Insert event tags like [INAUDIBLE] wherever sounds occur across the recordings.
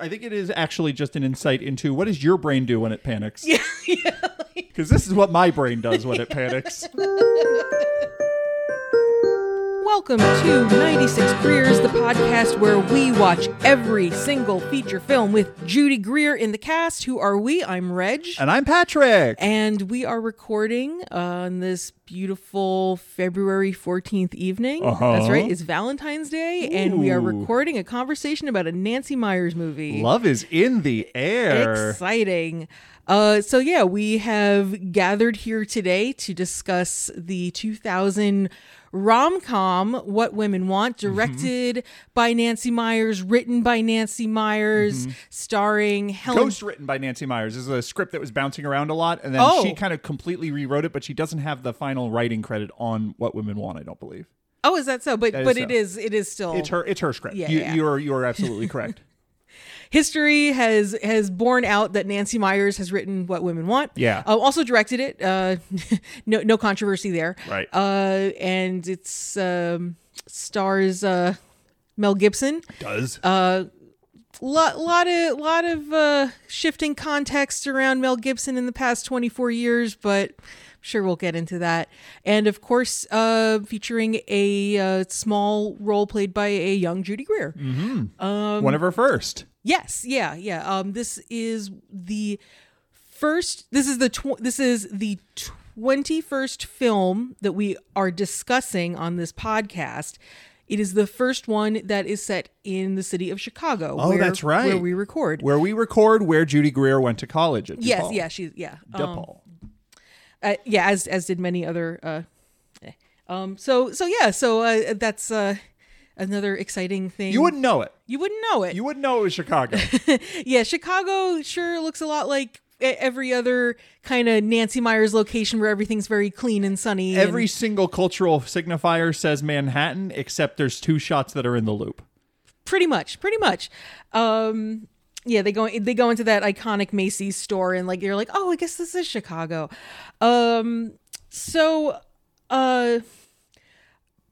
I think it is actually just an insight into what does your brain do when it panics. [LAUGHS] Yeah, yeah. Because this is what my brain does when it panics. [LAUGHS] Welcome to 96 Greers, the podcast where we watch every single feature film with Judy Greer in the cast. Who are we? I'm Reg. And I'm Patrick. And we are recording on this beautiful February 14th evening. Uh-huh. That's right. It's Valentine's Day, and we are recording a conversation about a Nancy Meyers movie. Love is in the air. Exciting. Uh, so yeah, we have gathered here today to discuss the 2000 rom-com "What Women Want," Mm-hmm. directed by Nancy Meyers, written by Nancy Meyers, Mm-hmm. starring Helen. Ghost written by Nancy Meyers. This is a script that was bouncing around a lot, and then Oh. she kind of completely rewrote it, but she doesn't have the final writing credit on What Women Want, I don't believe. oh, is that so? But That is but so. it is it is still It's her it's her script. Yeah, you, yeah. You're you're absolutely correct. [LAUGHS] history has has borne out that Nancy Meyers has written What Women Want. Yeah. Uh, also directed it. Uh, [LAUGHS] no no controversy there. Right. Uh, and it's um, stars uh, Mel Gibson. Does. Uh, lot lot of lot of uh, shifting context around Mel Gibson in the past 24 years, but I'm sure we'll get into that. And of course, uh, featuring a uh, small role played by a young Judy Greer. um, One of her first. Yes, yeah, yeah. Um, this is the first. This is the tw- this is the twenty first film that we are discussing on this podcast. It is the first one that is set in the city of Chicago. Oh, where- that's right. Where we record. Where we record where Judy Greer went to college at yes, DePaul. yeah, she's yeah, um, DePaul. uh, yeah, as as did many other. Uh, eh. um, so so yeah, so uh, that's uh, another exciting thing. You wouldn't know it. you wouldn't know it. You wouldn't know it was Chicago. [LAUGHS] yeah, Chicago sure looks a lot like every other kind of Nancy Meyers location where everything's very clean and sunny. and- Every single cultural signifier says Manhattan, except there's two shots that are in the loop. pretty much, pretty much. Um, yeah, they go they go into that iconic Macy's store and like you're like, oh, I guess this is Chicago. Um, so uh,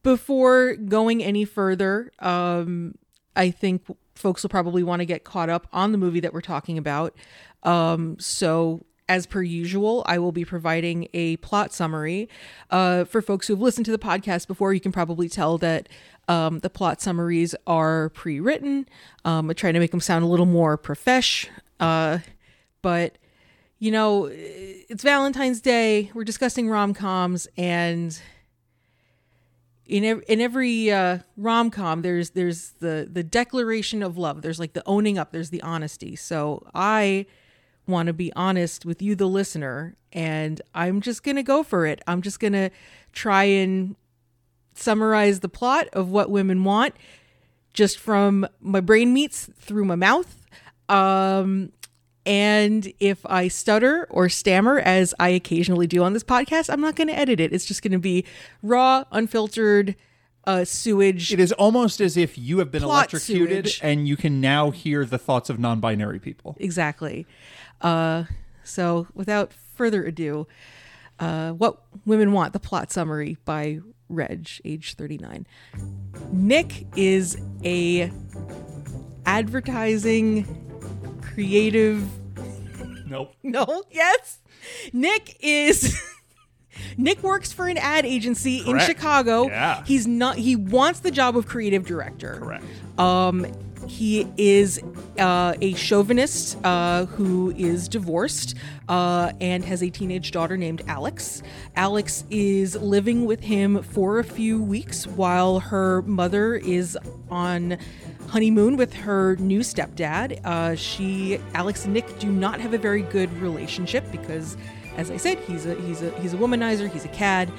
before going any further, um, I think folks will probably want to get caught up on the movie that we're talking about. Um, so as per usual, I will be providing a plot summary. Uh, for folks who have listened to the podcast before, you can probably tell that um, the plot summaries are pre-written. Um, I try to make them sound a little more profesh. Uh, but you know, it's Valentine's Day. We're discussing rom coms, and in ev- in every uh, rom com, there's there's the the declaration of love. There's like the owning up. There's the honesty. So I want to be honest with you, the listener, and I'm just gonna go for it. I'm just gonna try and summarize the plot of what women want, just from my brain meets through my mouth. Um, and if I stutter or stammer, as I occasionally do on this podcast, I'm not going to edit it. It's just going to be raw, unfiltered uh, sewage. It is almost as if you have been electrocuted sewage. and you can now hear the thoughts of non binary people. Exactly. Uh, so, without further ado, uh, what women want the plot summary by Reg, age 39. Nick is a advertising creative Nope. [LAUGHS] No, yes. Nick is [LAUGHS] Nick works for an ad agency in Chicago. Yeah. He's not he wants the job of creative director. Correct. Um he is uh, a chauvinist uh, who is divorced uh, and has a teenage daughter named Alex. Alex is living with him for a few weeks while her mother is on honeymoon with her new stepdad. Uh, she, Alex and Nick, do not have a very good relationship because, as I said, he's a he's a he's a womanizer. He's a cad.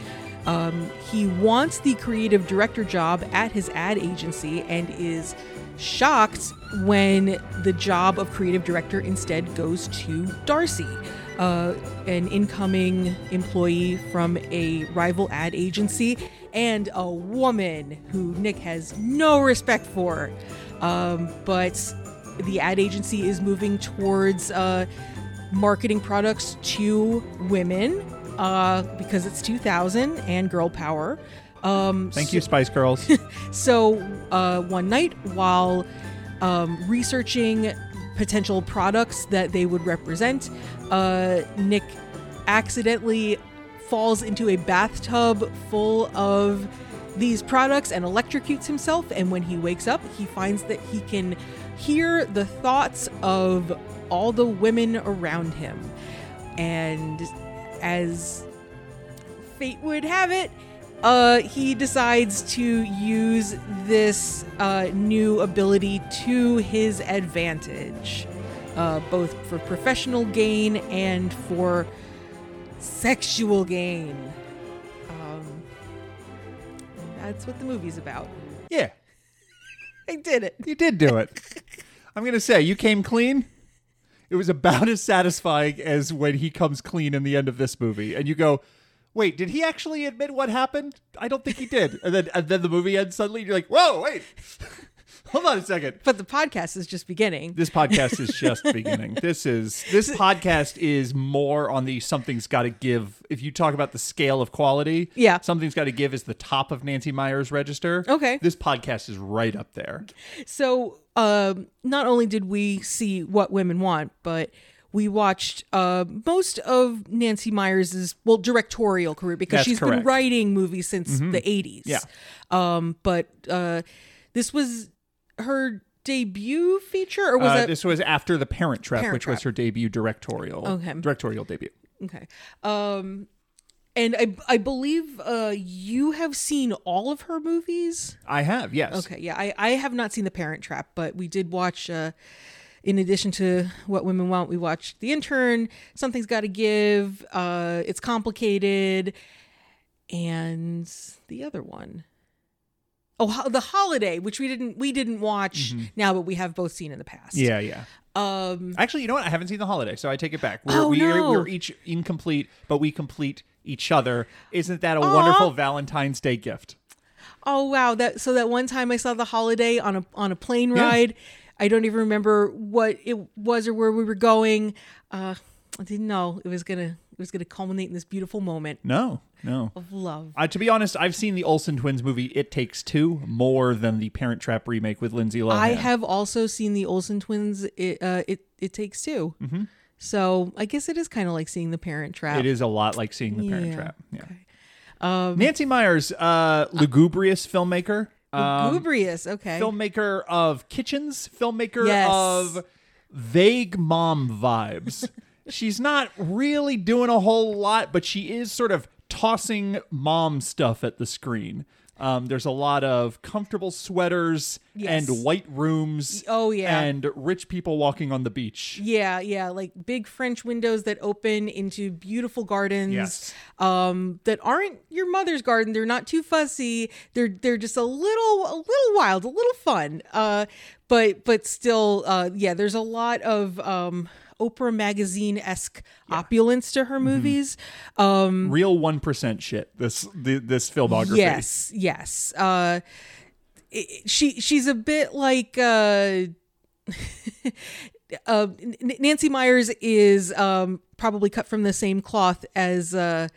Um, he wants the creative director job at his ad agency and is shocked when the job of creative director instead goes to Darcy, uh, an incoming employee from a rival ad agency and a woman who Nick has no respect for. Um, but the ad agency is moving towards uh, marketing products to women uh, because it's 2000 and girl power. Um, Thank you, Spice Girls. [LAUGHS] so uh, one night, while um, researching potential products that they would represent. Uh, Nick accidentally falls into a bathtub full of these products and electrocutes himself. And when he wakes up, he finds that he can hear the thoughts of all the women around him. And as fate would have it, uh, he decides to use this uh, new ability to his advantage, uh, both for professional gain and for sexual gain. Um, that's what the movie's about. Yeah, [LAUGHS] I did it. you did do it. [LAUGHS] I'm gonna say you came clean. It was about as satisfying as when he comes clean in the end of this movie, and you go, "Wait, did he actually admit what happened? I don't think he did." And then, and then the movie ends suddenly. And you're like, "Whoa, wait, [LAUGHS] hold on a second. But the podcast is just beginning. This podcast is just beginning. [LAUGHS] This is this podcast is more on the something's got to give. If you talk about the scale of quality, Yeah. something's got to give is the top of Nancy Meyer's register. Okay. this podcast is right up there. So, um, not only did we see What Women Want, but we watched uh, most of Nancy Meyers' well directorial career because That's she's been. Mm-hmm. writing movies since the 80s. Yeah. Um, but uh, this was her debut feature, or was Uh, it? this was after the Parent Trap, Parent which was her debut directorial. Okay. directorial debut. Okay. Um, and I I believe uh you have seen all of her movies. I have yes. Okay, yeah, I, I have not seen The Parent Trap, but we did watch. Uh, in addition to What Women Want, we watched The Intern. Something's Got to Give. Uh, it's complicated, and the other one. Oh, the Holiday, which we didn't we didn't watch now, but we have both seen in the past. Mm-hmm. Yeah, yeah. Um. Actually, you know what? I haven't seen the holiday, so I take it back. We're, Oh, we, no. we're each incomplete, but we complete each other. Isn't that a wonderful Valentine's Day gift? Oh wow! That so that one time I saw the Holiday on a on a plane Yeah. I don't even remember what it was or where we were going. Uh, I didn't know it was gonna it was gonna culminate in this beautiful moment No, no. of love. Uh, to be honest, I've seen the Olsen twins movie "It Takes Two more than the Parent Trap remake with Lindsay Lohan. I have also seen the Olsen twins. It uh, it it takes 2 Mm-hmm. So I guess it is kind of like seeing the Parent Trap. It is a lot like seeing the Parent Yeah, Trap. Yeah. okay. Um, Nancy Meyers, uh, lugubrious filmmaker. Um, Okay. filmmaker of kitchens, filmmaker Yes. of vague mom vibes. [LAUGHS] She's not really doing a whole lot, but she is sort of tossing mom stuff at the screen. Um, there's a lot of comfortable sweaters Yes. and white rooms. Oh, yeah. and rich people walking on the beach. Yeah, yeah, like big French windows that open into beautiful gardens. Yes. Um, that aren't your mother's garden. They're not too fussy. They're they're just a little a little wild, a little fun. Uh, but but still, uh, yeah. There's a lot of um Oprah magazine esque opulence to Mm-hmm. her movies. Um, Real one percent shit. This the, this filmography. yes, yes. Uh, it- she she's a bit like uh [LAUGHS] uh, Nancy Meyers is um, probably cut from the same cloth as uh,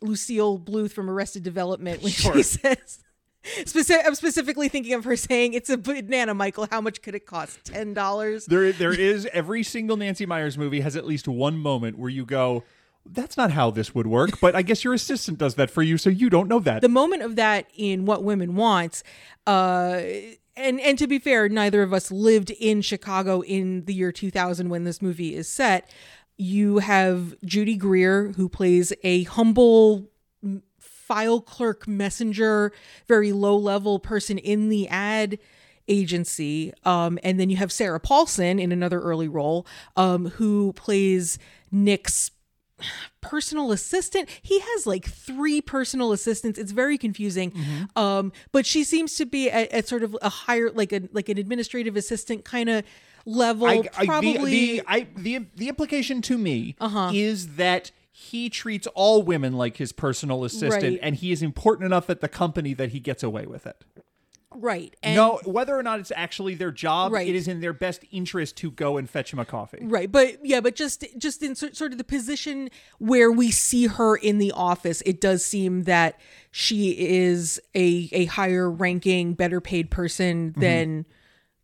Lucille Bluth from Arrested Development when Sure. she [LAUGHS] says. Speci- I'm specifically thinking of her saying, "It's a banana, Michael. How much could it cost? Ten dollars." There, there is every single Nancy Meyers movie has at least one moment where you go, "That's not how this would work." But I guess your assistant does that for you, so you don't know that. the moment of that in What Women Want, uh, and and to be fair, neither of us lived in Chicago in the year 2000 when this movie is set. You have Judy Greer who plays a humble file clerk messenger, very low level person in the ad agency. Um, and then you have Sarah Paulson in another early role, um, who plays Nick's personal assistant. He has like three personal assistants. It's very confusing. Mm-hmm. Um, but she seems to be at, at sort of a higher, like a like an administrative assistant kind of level. I, I, probably. Uh-huh. the, the, I, the, the implication to me is that he treats all women like his personal assistant, Right. and he is important enough at the company that he gets away with it. right. And, no, whether or not it's actually their job, Right. it is in their best interest to go and fetch him a coffee. Right, but yeah, but just just in sort of the position where we see her in the office, it does seem that she is a a higher ranking, better paid person mm-hmm. than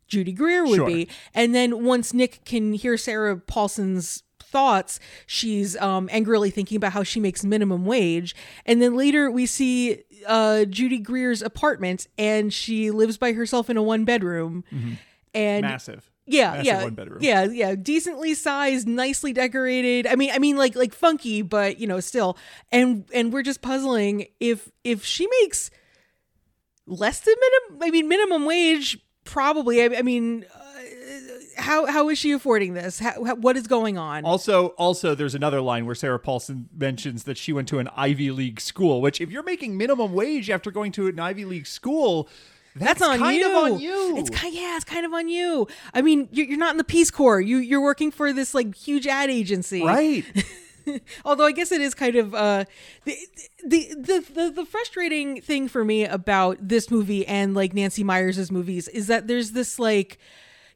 Judy Greer would Sure. be. And then once Nick can hear Sarah Paulson's thoughts, she's um, angrily thinking about how she makes minimum wage. And then later we see uh, Judy Greer's apartment, and she lives by herself in a one bedroom. And Massive. yeah, Massive yeah, one bedroom. yeah, yeah, decently sized, nicely decorated. I mean, I mean, like like funky, but you know, still. And and we're just puzzling if if she makes less than minimum. I mean, minimum wage probably. I, I mean, uh, how how is she affording this? How, how, what is going on? Also, also, there's another line where Sarah Paulson mentions that she went to an Ivy League school. Which, if you're making minimum wage after going to an Ivy League school, that's, That's on kind you. of on you. It's kind, yeah, it's kind of on you. I mean, you're, you're not in the Peace Corps. You you're working for this like huge ad agency, right. [LAUGHS] Although I guess it is kind of uh, the, the the the the frustrating thing for me about this movie and like Nancy Meyers' movies is that there's this like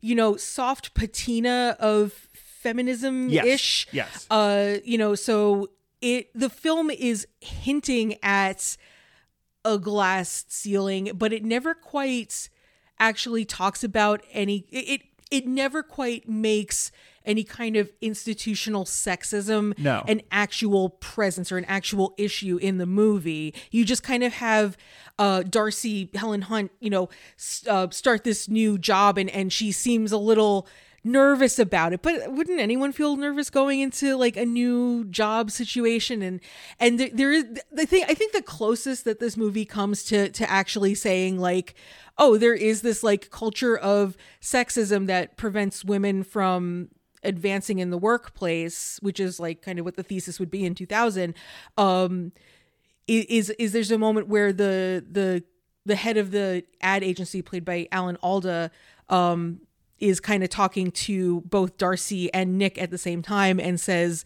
you know soft patina of feminism ish. Yes, yes. Uh, you know, so it the film is hinting at a glass ceiling, but it never quite actually talks about any it it, it never quite makes any kind of institutional sexism No. an actual presence or an actual issue in the movie. You just kind of have uh, Darcy Helen Hunt, you know, uh, start this new job, and and she seems a little nervous about it but wouldn't anyone feel nervous going into like a new job situation and and there, there is the thing i think the closest that this movie comes to to actually saying like oh there is this like culture of sexism that prevents women from advancing in the workplace which is like kind of what the thesis would be in 2000 um is is there's a moment where the the the head of the ad agency played by Alan Alda um is kind of talking to both Darcy and Nick at the same time and says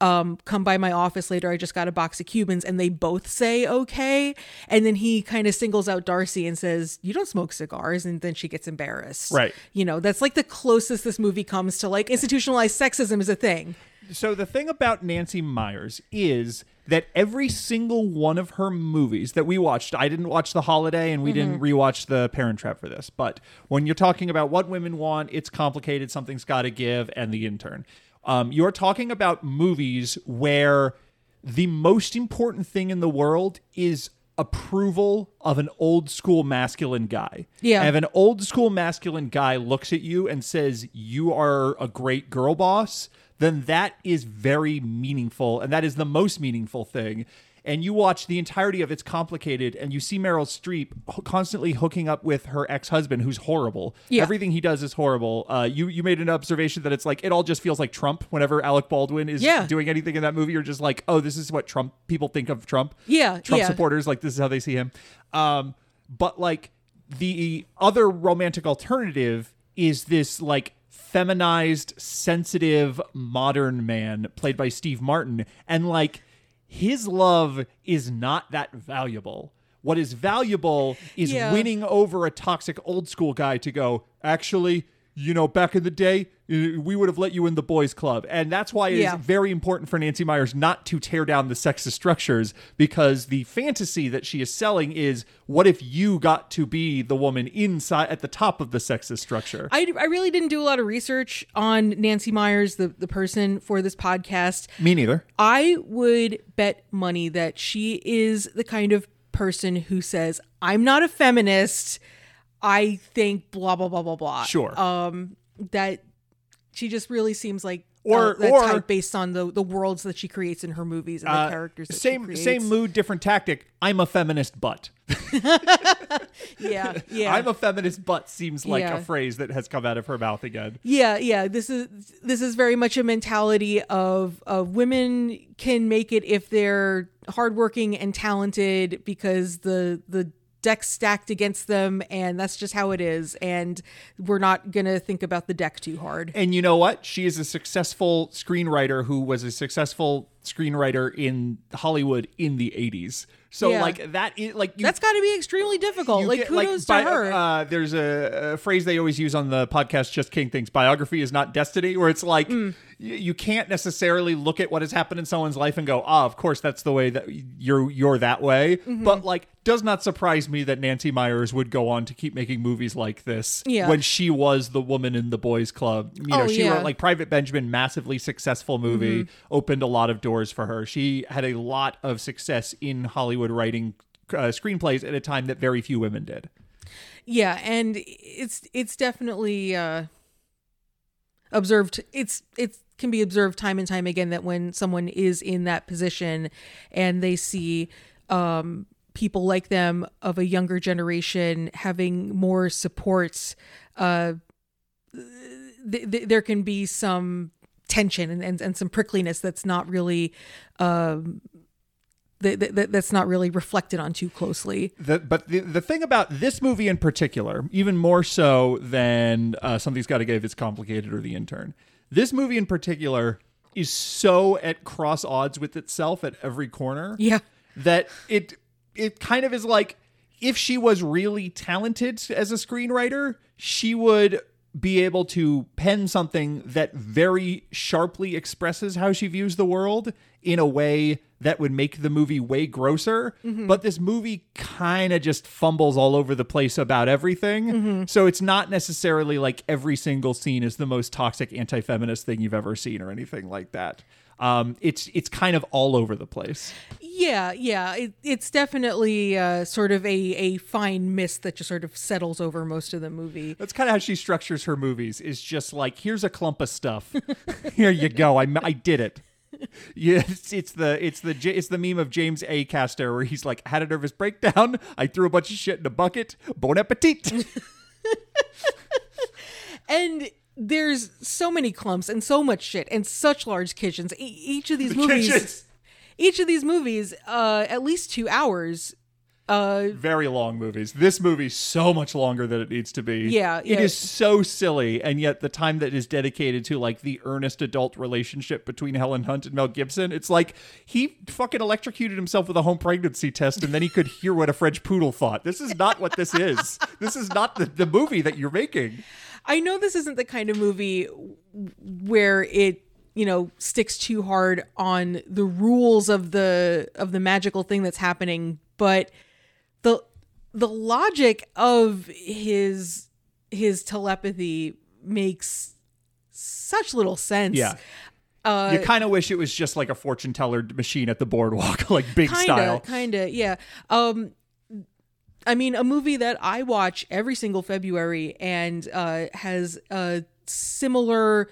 um come by my office later I just got a box of Cubans and they both say okay. And then he kind of singles out Darcy and says you don't smoke cigars and then she gets embarrassed. Right. you know that's like the closest this movie comes to like institutionalized sexism is a thing. So the thing about Nancy Meyers is that every single one of her movies that we watched, I didn't watch The Holiday and we didn't rewatch The Parent Trap for this, but when you're talking about what women want, it's complicated, something's got to give, and The Intern, um, you're talking about movies where the most important thing in the world is approval of an old school masculine guy. Yeah. And if an old school masculine guy looks at you and says you are a great girl boss, then that is very meaningful and that is the most meaningful thing. And you watch the entirety of It's Complicated and you see Meryl Streep constantly hooking up with her ex-husband who's horrible. Yeah. Everything he does is horrible. Uh, you you made an observation that it's like it all just feels like Trump whenever Alec Baldwin is Yeah. doing anything in that movie you're just like, "Oh, this is what Trump people think of Trump." Yeah, Trump yeah. supporters like this is how they see him. Um but like the other romantic alternative is this like feminized, sensitive, modern man played by Steve Martin. And like his love is not that valuable. What is valuable is Yeah. winning over a toxic old school guy to go, actually, you know, back in the day, we would have let you in the boys' club. And that's why it is Yeah. very important for Nancy Meyers not to tear down the sexist structures because the fantasy that she is selling is what if you got to be the woman inside at the top of the sexist structure? I, I really didn't do a lot of research on Nancy Meyers, the, the person for this podcast. Me neither. I would bet money that she is the kind of person who says, I'm not a feminist. I think blah, blah, blah, blah, blah. Sure. Um, that she just really seems like Or- uh, that or- type based on the, the worlds that she creates in her movies and the Uh, characters same same mood, different tactic. I'm a feminist, but [LAUGHS] Yeah, yeah. I'm a feminist, but seems like Yeah. a phrase that has come out of her mouth again. Yeah, yeah. This is this is very much a mentality of of women can make it if they're hardworking and talented because the the deck's stacked against them and that's just how it is and we're not gonna think about the deck too hard. And you know what? She is a successful screenwriter who was a successful screenwriter in Hollywood in the 80s. So Yeah. like that is like you, That's got to be extremely difficult. Like get, kudos bi- to her. Uh, there's a, a phrase they always use on the podcast, Just King Things. Biography is not destiny, where it's like Mm. y- you can't necessarily look at what has happened in someone's life and go, "Ah, of course that's the way that you're you're that way." Mm-hmm. But like, does not surprise me that Nancy Meyers would go on to keep making movies like this Yeah. when she was the woman in the boys' club. You know, Oh, she yeah. wrote like Private Benjamin, massively successful movie, Mm-hmm. opened a lot of doors for her. She had a lot of success in Hollywood writing uh, screenplays at a time that very few women did. yeah, and it's it's definitely uh, observed. It's it can be observed time and time again that when someone is in that position and they see um, people like them of a younger generation having more supports, uh, th- th- there can be some tension and, and, and some prickliness that's not really um, that, that, that's not really reflected on too closely. The, but the, the thing about this movie in particular, even more so than uh, Something's Got to Give, It's Complicated or The Intern, this movie in particular is so at cross odds with itself at every corner Yeah. that it it kind of is like if she was really talented as a screenwriter, she would be able to pen something that very sharply expresses how she views the world in a way that would make the movie way grosser. But this movie kind of just fumbles all over the place about everything. So it's not necessarily like every single scene is the most toxic anti feminist thing you've ever seen or anything like that. Um, it's it's kind of all over the place. Yeah, yeah. It, it's definitely uh, sort of a, a fine mist that just sort of settles over most of the movie. That's kind of how she structures her movies. Is just like here's a clump of stuff. [LAUGHS] Here you go. I I did it. [LAUGHS] Yeah, it's, it's the it's the it's the meme of James Acaster where he's like had a nervous breakdown. I threw a bunch of shit in a bucket. Bon appetit. [LAUGHS] And there's so many clumps and so much shit and such large kitchens. E- each of these movies, kitchens. each of these movies, uh, at least two hours. Uh, Very long movies. This movie's so much longer than it needs to be. Yeah, It yeah. is so silly, and yet the time that is dedicated to like the earnest adult relationship between Helen Hunt and Mel Gibson, it's like he fucking electrocuted himself with a home pregnancy test, and then he could hear what a French poodle thought. This is not what this is. [LAUGHS] this is not the, the movie that you're making. I know this isn't the kind of movie where it you know sticks too hard on the rules of the of the magical thing that's happening but the logic of his his telepathy makes such little sense Yeah. Uh, you kind of wish it was just like a fortune teller machine at the boardwalk, [LAUGHS] like big kinda style. kinda yeah um i mean a movie that i watch every single february and uh has a similar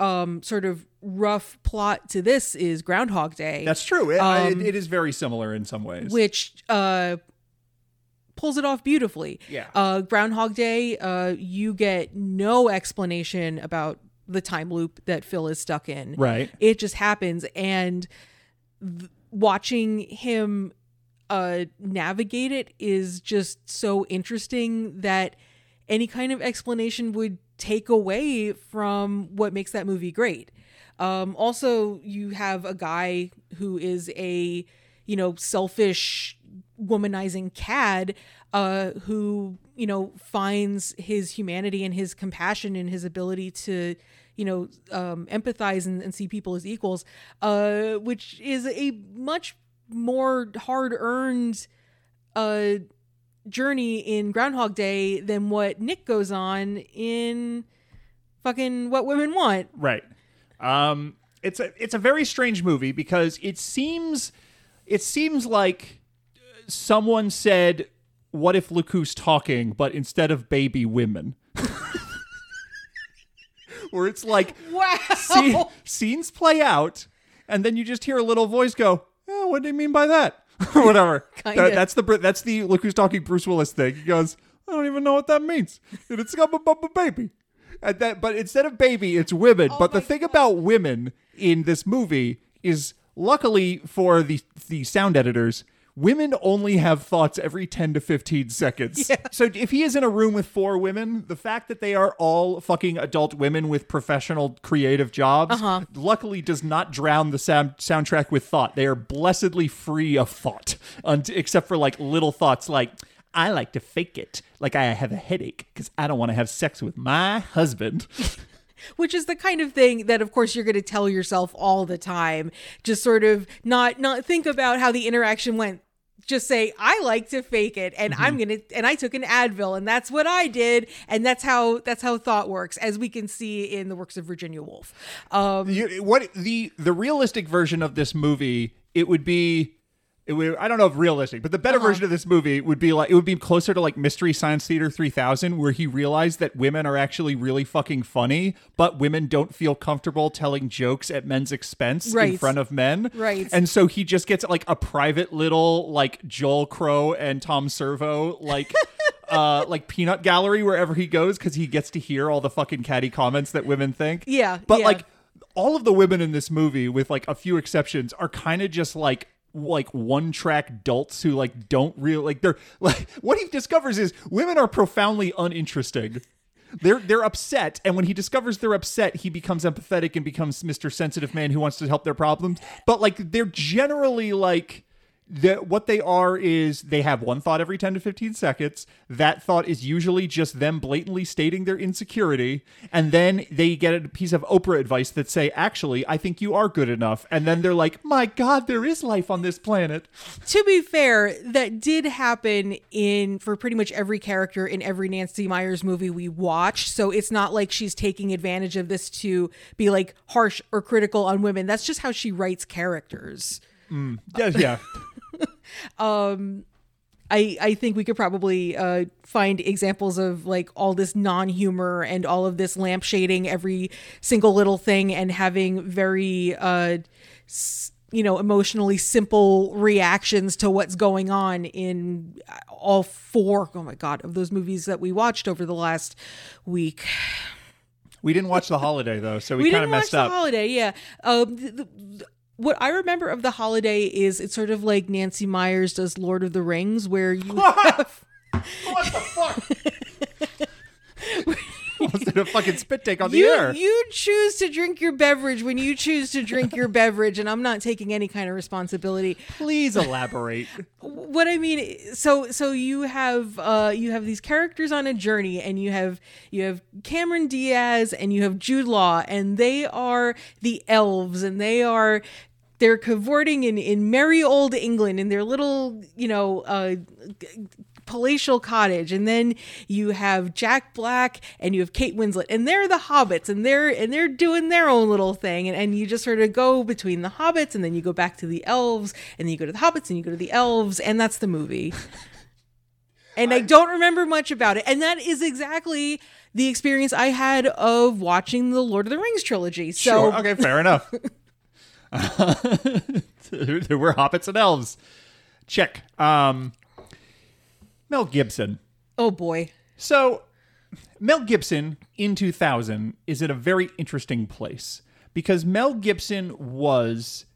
um sort of rough plot to this is groundhog day That's true. It, Um, it, it is very similar in some ways. which uh pulls it off beautifully Yeah. uh groundhog day uh you get no explanation about the time loop that phil is stuck in right. it just happens and th- watching him uh navigate it is just so interesting that any kind of explanation would take away from what makes that movie great um also you have a guy who is a you know selfish womanizing cad uh who you know finds his humanity and his compassion and his ability to you know um empathize and, and see people as equals uh which is a much more hard earned uh journey in groundhog day than what nick goes on in fucking what women want Right. Um, it's a it's a very strange movie because it seems it seems like someone said, "What if who's talking?" But instead of baby women, [LAUGHS] where it's like wow scenes play out, and then you just hear a little voice go, "Oh, what do you mean by that?" [LAUGHS] whatever. [LAUGHS] That- that's the that's the who's talking Bruce Willis thing. He goes, "I don't even know what that means." And it's got a baby. And that, but instead of baby, it's women. but the Oh thing about women in this movie is, luckily for the the sound editors, women only have thoughts every 10 to 15 seconds. Yeah. So if he is in a room with four women, the fact that they are all fucking adult women with professional creative jobs Uh-huh. luckily does not drown the sound- soundtrack with thought. They are blessedly free of thought, except for like little thoughts like, I like to fake it, like I have a headache because I don't want to have sex with my husband. [LAUGHS] which is the kind of thing that of course you're going to tell yourself all the time. Just sort of not not think about how the interaction went. Just say i like to fake it and i'm gonna and i took an advil and that's what i did and that's how that's how thought works as we can see in the works of virginia woolf. Um you, what the the realistic version of this movie it would be it I don't know if realistic, but the better version of this movie would be like it would be closer to like Mystery Science Theater 3000 where he realized that women are actually really fucking funny, but women don't feel comfortable telling jokes at men's expense in front of men. Right. And so he just gets like a private little like Joel Crow and Tom Servo like [LAUGHS] uh like peanut gallery wherever he goes cuz he gets to hear all the fucking catty comments that women think. Yeah, But yeah. like all of the women in this movie with like a few exceptions are kind of just like like one track dolts who like don't really like they're [LAUGHS] like what he discovers is women are profoundly uninteresting they're they're upset and when he discovers they're upset he becomes empathetic and becomes mr sensitive man who wants to help their problems. But like they're generally like the, what they are is they have one thought every 10 to 15 seconds. That thought is usually just them blatantly stating their insecurity. And then they get a piece of Oprah advice that say, actually, I think you are good enough. And then they're like, my God, there is life on this planet. to be fair that did happen in for pretty much every character in every nancy meyers movie we watched so it's not like she's taking advantage of this to be like harsh or critical on women that's just how she writes characters mm. Yeah. yeah. [LAUGHS] [LAUGHS] I, I think we could probably uh, find examples of like all this non humor and all of this lampshading every single little thing and having very, uh, s- you know, emotionally simple reactions to what's going on in all four, oh my God, of those movies that we watched over the last week. We didn't watch The Holiday, though, so we, we kind didn't of watch messed the up. holiday yeah um what I remember of the holiday is it's sort of like Nancy Meyers does Lord of the Rings, where you have [LAUGHS] what the fuck? [LAUGHS] Almost did a fucking spit take on the you, air. you choose to drink your beverage when you choose to drink your beverage, and I'm not taking any kind of responsibility. Please elaborate. [LAUGHS] What I mean, so so you have uh, you have these characters on a journey, and you have you have Cameron Diaz and you have Jude Law, and they are the elves, and they are they're cavorting in in merry old England in their little you know. Uh, palatial cottage and then you have Jack Black and you have Kate Winslet and they're the hobbits and they're and they're doing their own little thing and, and you just sort of go between the hobbits and then you go back to the elves and then you go to the hobbits and you go to the elves and that's the movie [LAUGHS] and I, don't remember much about it and that is exactly the experience I had of watching the Lord of the Rings trilogy so sure. Okay, fair enough. [LAUGHS] [LAUGHS] there were hobbits and elves. Check. Um, Mel Gibson. oh boy So, Mel Gibson in 2000 is at a very interesting place because Mel Gibson was,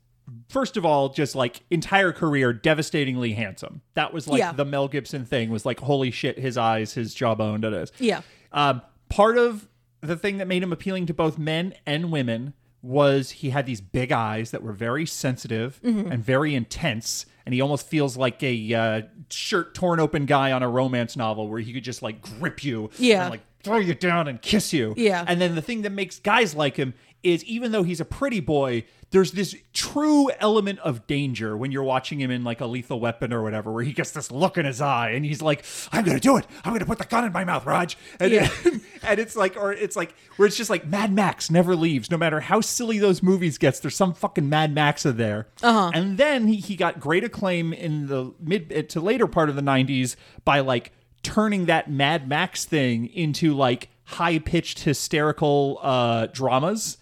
first of all, just like entire career devastatingly handsome. That was like Yeah. the Mel Gibson thing was like, holy shit, his eyes, his jawbone, is. yeah Um, part of the thing that made him appealing to both men and women was he had these big eyes that were very sensitive Mm-hmm. and very intense, and he almost feels like a uh, shirt torn open guy on a romance novel where he could just like grip you, Yeah. and like throw you down and kiss you. Yeah. And then the thing that makes guys like him is even though he's a pretty boy, there's this true element of danger when you're watching him in like a lethal weapon or whatever, where he gets this look in his eye and he's like, I'm gonna do it. I'm gonna put the gun in my mouth, Raj. And, Yeah. [LAUGHS] and it's like, or it's like where it's just like Mad Max never leaves. No matter how silly those movies gets, there's some fucking Mad Max in there. Uh-huh. And then he, he got great acclaim in the mid to later part of the 90s by like turning that Mad Max thing into like high pitched hysterical uh, dramas.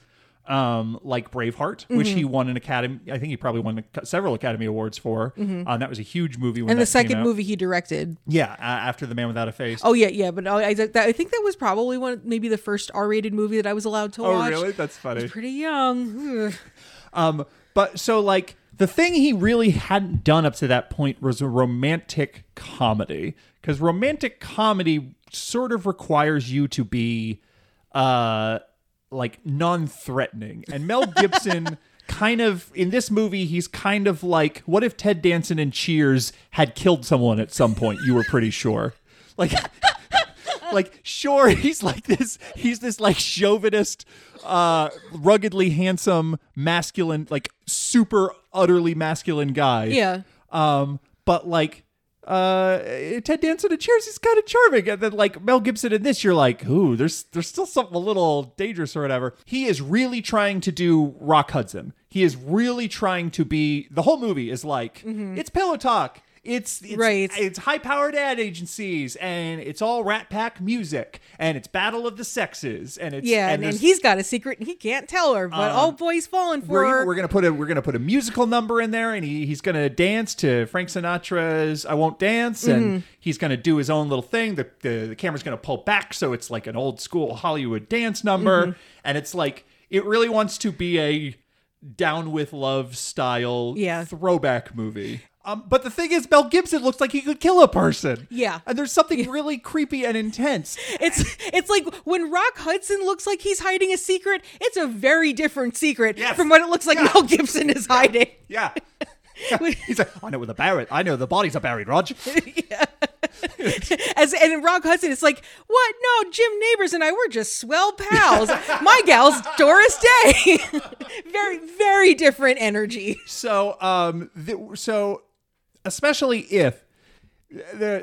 Um, like Braveheart, which Mm-hmm. he won an Academy. I think he probably won several Academy Awards for. Um, that was a huge movie. When Mm-hmm. and the second movie he directed yeah, uh, after The Man Without a Face. Oh yeah, yeah, but I, I, that, I think that was probably one, maybe the first R-rated movie that I was allowed to Oh, watch. Oh really? That's funny. Pretty young. Um, but so like the thing he really hadn't done up to that point was a romantic comedy because romantic comedy sort of requires you to be uh like non-threatening. And mel [LAUGHS] gibson kind of in this movie he's kind of like what if ted danson in cheers had killed someone at some point you were pretty sure? [LAUGHS] Like [LAUGHS] like sure he's like this he's this like chauvinist uh ruggedly handsome masculine like super utterly masculine guy. Yeah. um but like uh ted danson in cheers he's kind of charming. And then like mel gibson in this you're like ooh there's there's still something a little dangerous or whatever. He is really trying to do rock hudson. He is really trying to be the whole movie is like it's pillow talk it's, it's Right. it's high powered ad agencies and it's all rat pack music and it's battle of the sexes and it's Yeah, and, and he's got a secret and he can't tell her, but oh boy, he's falling for we're, her. we're gonna put a we're gonna put a musical number in there and he, he's gonna dance to Frank Sinatra's I Won't Dance and Mm-hmm. he's gonna do his own little thing the, the the camera's gonna pull back so it's like an old school Hollywood dance number Mm-hmm. and it's like it really wants to be a down with love style Yeah. throwback movie um, but the thing is, Mel Gibson looks like he could kill a person. Yeah. and there's something really creepy and intense. It's it's like when Rock Hudson looks like he's hiding a secret, it's a very different secret Yes. from what it looks like Yeah. Mel Gibson is hiding. [LAUGHS] Yeah. He's like, I know where the buried. I know the bodies are buried, Rog. [LAUGHS] Yeah. As and Rock Hudson, it's like, what? No, Jim Nabors and I were just swell pals. [LAUGHS] My gal's Doris Day. very, very different energy. So, um, so especially if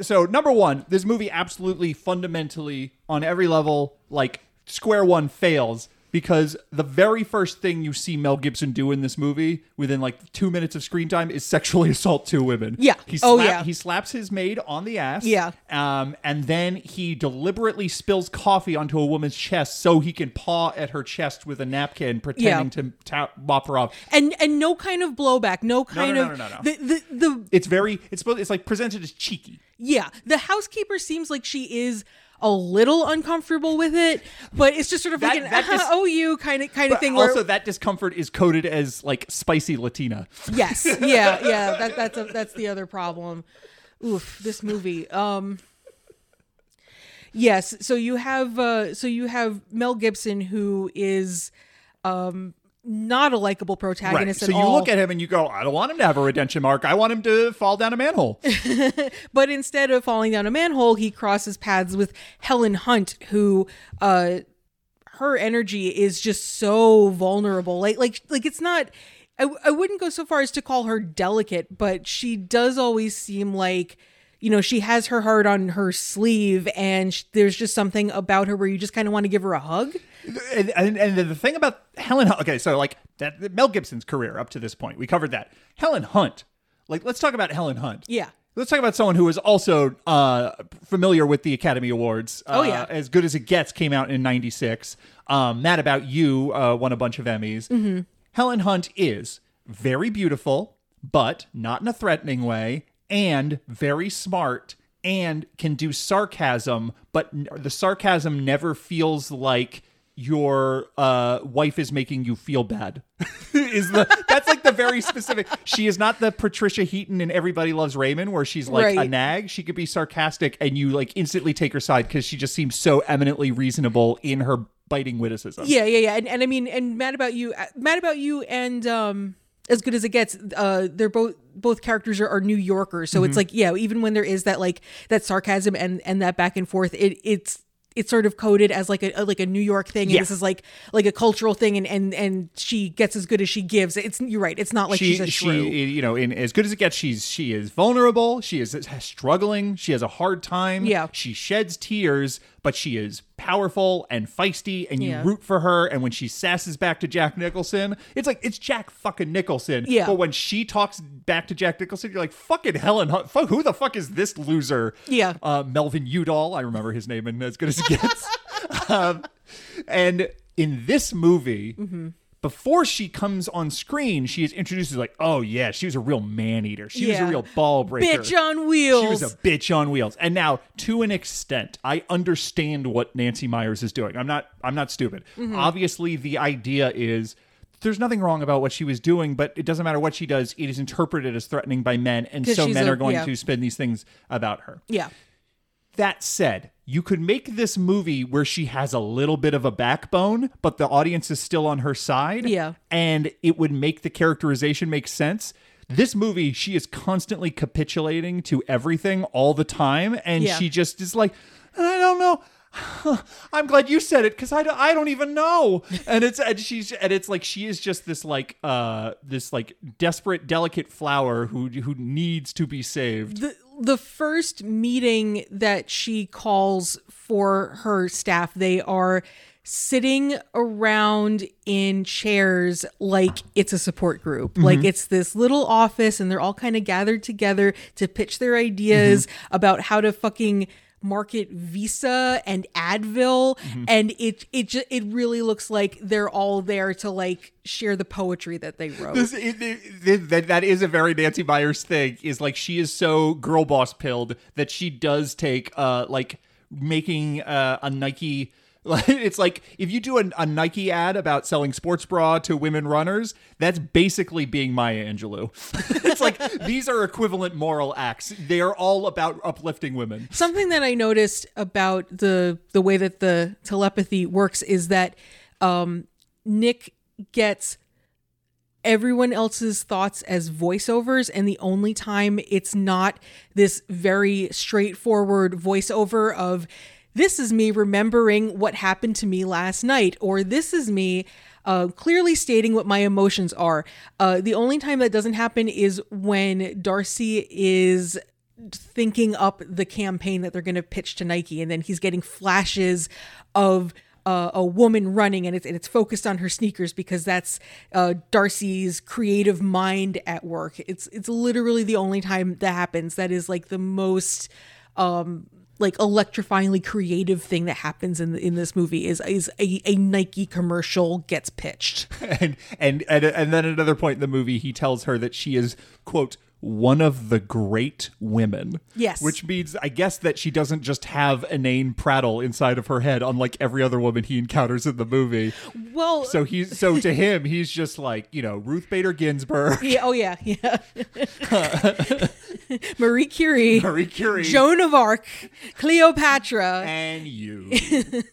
so number one, this movie absolutely fundamentally on every level, like square one, fails because the very first thing you see Mel Gibson do in this movie within like two minutes of screen time is sexually [LAUGHS] assault two women. Yeah. he Oh, yeah. he slaps his maid on the ass. Yeah. um, and then he deliberately spills coffee onto a woman's chest so he can paw at her chest with a napkin, pretending to ta- mop her off. And and no kind of blowback, no kind no, of no, no, no. the the the It's very it's it's like presented as cheeky. Yeah, the housekeeper seems like she is a little uncomfortable with it, but it's just sort of That- like an that just- oh you kind of kind of thing. Where, also that discomfort is coded as like spicy Latina. yes, [LAUGHS] yeah, yeah. That that's a, that's the other problem. Oof, this movie. Um, yes. So you have uh, so you have Mel Gibson who is um not a likable Right. protagonist So at you all. look at him and you go, I don't want him to have a redemption mark. I want him to fall down a manhole. [LAUGHS] But instead of falling down a manhole, he crosses paths with Helen Hunt, who uh her energy is just so vulnerable. Like like like it's not I, I wouldn't go so far as to call her delicate, but she does always seem like you know, she has her heart on her sleeve and sh- there's just something about her where you just kind of want to give her a hug. and, and, and the thing about Helen okay, so like that Mel Gibson's career up to this point, we covered that. Helen Hunt, like let's talk about Helen Hunt. Yeah. Let's talk about someone who is also uh, familiar with the Academy Awards. Oh, Uh, yeah. As Good as It Gets came out in 96. Um, Mad About You uh, won a bunch of Emmys. Mm-hmm. Helen Hunt is very beautiful, but not in a threatening way, and very smart and can do sarcasm, but the sarcasm never feels like your uh, wife is making you feel bad. [LAUGHS] is the that's like the very specific. She is not the Patricia Heaton in Everybody Loves Raymond, where she's like a nag. She could be sarcastic, and you like instantly take her side because she just seems so eminently reasonable in her biting witticism. Yeah, yeah, yeah. And, and I mean, and Mad About You, uh, Mad About You, and um, As Good as It Gets, uh, they're both both characters are, are New Yorkers, so Mm-hmm. it's like yeah, even when there is that like that sarcasm and and that back and forth, it it's it's sort of coded as like a, a- like a New York thing, and Yeah. this is like like a cultural thing, and and and she gets as good as she gives. It's you're right. It's not like she, she's a she, you know, in as good as it gets, she's she is vulnerable. She is struggling. She has a hard time. Yeah. she sheds tears, but she is powerful and feisty, and you Yeah. root for her. And when she sasses back to Jack Nicholson, it's like it's Jack fucking Nicholson. Yeah. But when she talks back to Jack Nicholson, you're like fucking Helen. Hunt. Fuck, who the fuck is this loser? Yeah. uh, Melvin Udall. I remember his name and as good as it gets. [LAUGHS] um, and in this movie, Mm-hmm. Before she comes on screen, she is introduced as like, oh yeah, she was a real man eater. She was a real ball breaker. Bitch on wheels. She was a bitch on wheels. And now, to an extent, I understand what Nancy Meyers is doing. I'm not I'm not stupid. Mm-hmm. Obviously, the idea is there's nothing wrong about what she was doing, but it doesn't matter what she does. It is interpreted as threatening by men, and so men a- are going yeah. to spin these things about her. Yeah. That said, you could make this movie where she has a little bit of a backbone, but the audience is still on her side. Yeah. And it would make the characterization make sense. This movie, she is constantly capitulating to everything all the time. And Yeah. she just is like, I don't know. [SIGHS] I'm glad you said it because I don't, I don't even know. And it's and she's and it's like she is just this like uh this like desperate delicate flower who who needs to be saved. the the first meeting that she calls for her staff they are sitting around in chairs like it's a support group. Mm-hmm. Like it's this little office and they're all kind of gathered together to pitch their ideas mm-hmm. about how to fucking market Visa and Advil and it it just, it really looks like they're all there to like share the poetry that they wrote This, it, it- that, that is a very Nancy Meyers thing. Is like she is so girl boss pilled that she does take uh like making uh, a Nike. [LAUGHS] It's like if you do a, a Nike ad about selling sports bra to women runners, that's basically being Maya Angelou. [LAUGHS] it's like these are equivalent moral acts. They are all about uplifting women. something that I noticed about the the way that the telepathy works is that um, Nick gets everyone else's thoughts as voiceovers and the only time it's not this very straightforward voiceover of this is me remembering what happened to me last night or this is me uh, clearly stating what my emotions are uh, the only time that doesn't happen is when darcy is thinking up the campaign that they're going to pitch to Nike, and then he's getting flashes of uh, a woman running, and it's and it's focused on her sneakers because that's uh, Darcy's creative mind at work. It's it's literally the only time that happens. That is like the most. Um, like electrifyingly creative thing that happens in in this movie is is a, a Nike commercial gets pitched. [LAUGHS] and and and and then at another point in the movie he tells her that she is quote one of the great women Yes. which means i guess that she doesn't just have inane prattle inside of her head unlike every other woman he encounters in the movie Well, so he's so to [LAUGHS] him he's just like you know ruth bader ginsburg yeah, oh yeah, yeah. [LAUGHS] [LAUGHS] Marie Curie, [LAUGHS] marie curie. Joan of Arc, Cleopatra, and you. [LAUGHS]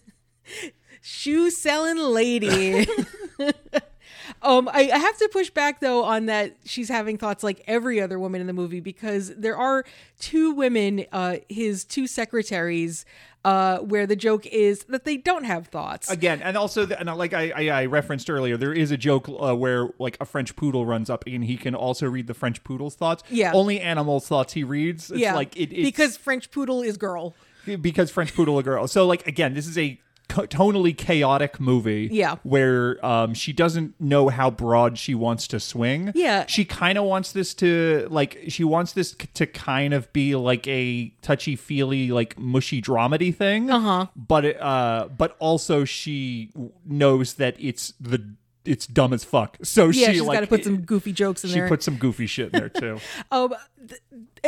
Shoe selling lady. Um, I, I have to push back though on that she's having thoughts like every other woman in the movie because there are two women, uh, his two secretaries, uh, where the joke is that they don't have thoughts. again and also the, and like I, I i referenced earlier there is a joke uh, where like a french poodle runs up and he can also read the french poodle's thoughts Yeah. only animals thoughts he reads it's yeah, like it, because French poodle is girl. because French Poodle a girl. So like again, this is a tonally chaotic movie. Yeah. where um she doesn't know how broad she wants to swing. Yeah. she kind of wants this to like she wants this c- to kind of be like a touchy feely like mushy dramedy thing. Uh Uh-huh. But it, uh, but also she knows that it's the it's dumb as fuck. So Yeah, she she's like got to put some goofy jokes in there. she put some goofy shit in there too. [LAUGHS] Um, th-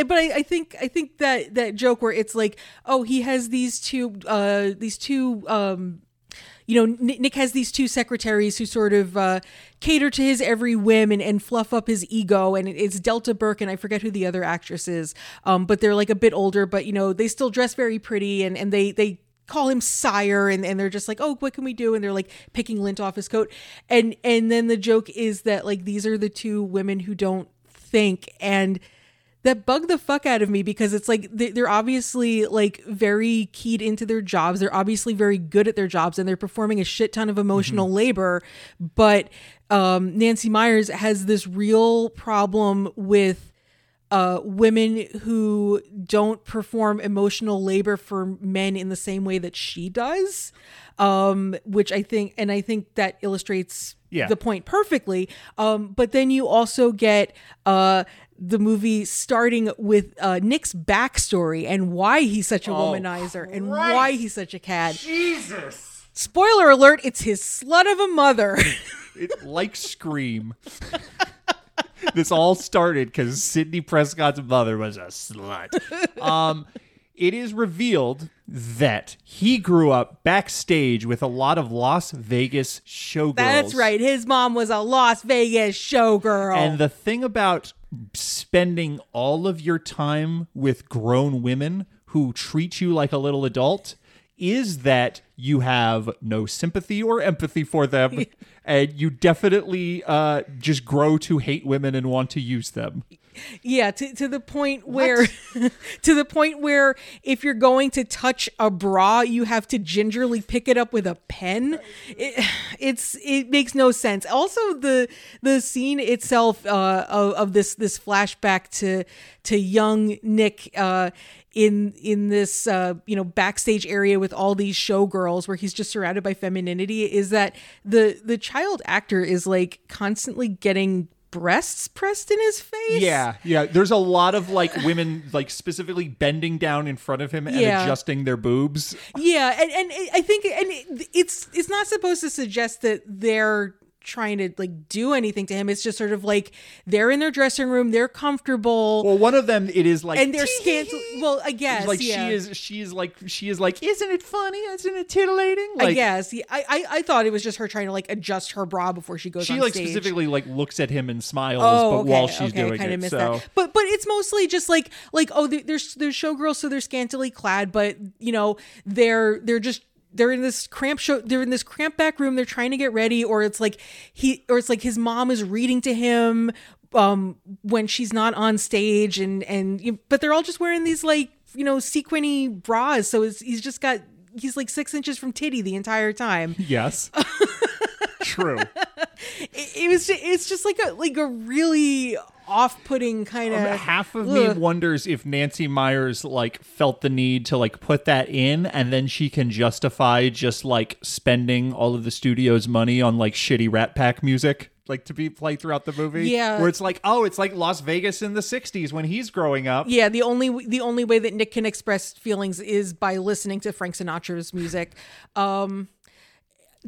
but I, I think I think that that joke where it's like, oh, he has these two, uh, these two, um, you know, Nick Nick has these two secretaries who sort of uh, cater to his every whim and, and fluff up his ego, and it's Delta Burke and I forget who the other actress is, um, but they're like a bit older, but you know, they still dress very pretty, and and they they call him sire and, and they're just like oh what can we do? And they're like picking lint off his coat. And and then the joke is that like these are the two women who don't think and that bugged the fuck out of me because it's like they- they're obviously like very keyed into their jobs. They're obviously very good at their jobs and they're performing a shit ton of emotional labor. But um nancy meyers has this real problem with uh, women who don't perform emotional labor for men in the same way that she does, um, which I think, and I think that illustrates Yeah. the point perfectly. Um, but then you also get uh, the movie starting with uh, Nick's backstory and why he's such a womanizer and why he's such a cad. Jesus, Spoiler alert: it's his slut of a mother. [LAUGHS] it like Scream. [LAUGHS] [LAUGHS] this all started because Sidney Prescott's mother was a slut. Um, it is revealed that he grew up backstage with a lot of Las Vegas showgirls. That's right. His mom was a Las Vegas showgirl. And the thing about spending all of your time with grown women who treat you like a little adult is that you have no sympathy or empathy for them [LAUGHS] and you definitely uh, just grow to hate women and want to use them yeah, to, to the point where [LAUGHS] to the point where if you're going to touch a bra, you have to gingerly pick it up with a pen. It, [SIGHS] it's it makes no sense. Also, the the scene itself uh, of, of this this flashback to to young Nick. Uh, in in this uh, you know backstage area with all these showgirls where he's just surrounded by femininity is that the the child actor is like constantly getting breasts pressed in his face. Yeah, yeah. There's a lot of like women like specifically bending down in front of him and Yeah. adjusting their boobs. Yeah, and and I think and it's it's not supposed to suggest that they're trying to like do anything to him. It's just sort of like they're in their dressing room, they're comfortable, Well, one of them it is like and they're scantily. Well, I guess like yeah. she is she is like she is like isn't it funny? Isn't it titillating? Like I guess. Yeah, I, I I thought it was just her trying to like adjust her bra before she goes she like stage. specifically like looks at him and smiles Oh, but okay, while she's okay, doing kind it. of missed so that. But but it's mostly just like like oh there- there's there's showgirls so they're scantily clad, but you know they're they're just they're in this cramped show they're in this cramped back room they're trying to get ready or it's like he or it's like his mom is reading to him um when she's not on stage and and you, but they're all just wearing these like you know sequiny bras so it's, he's just got he's like six inches from titty the entire time yes. [LAUGHS] True. It, it was just, it's just like a like a really off-putting kind of Half of me wonders if Nancy Meyers like felt the need to like put that in and then she can justify just like spending all of the studio's money on like shitty Rat Pack music like to be played throughout the movie. Yeah. Where it's like, oh, it's like Las Vegas in the 60s when he's growing up. Yeah, the only the only way that Nick can express feelings is by listening to Frank Sinatra's music. Um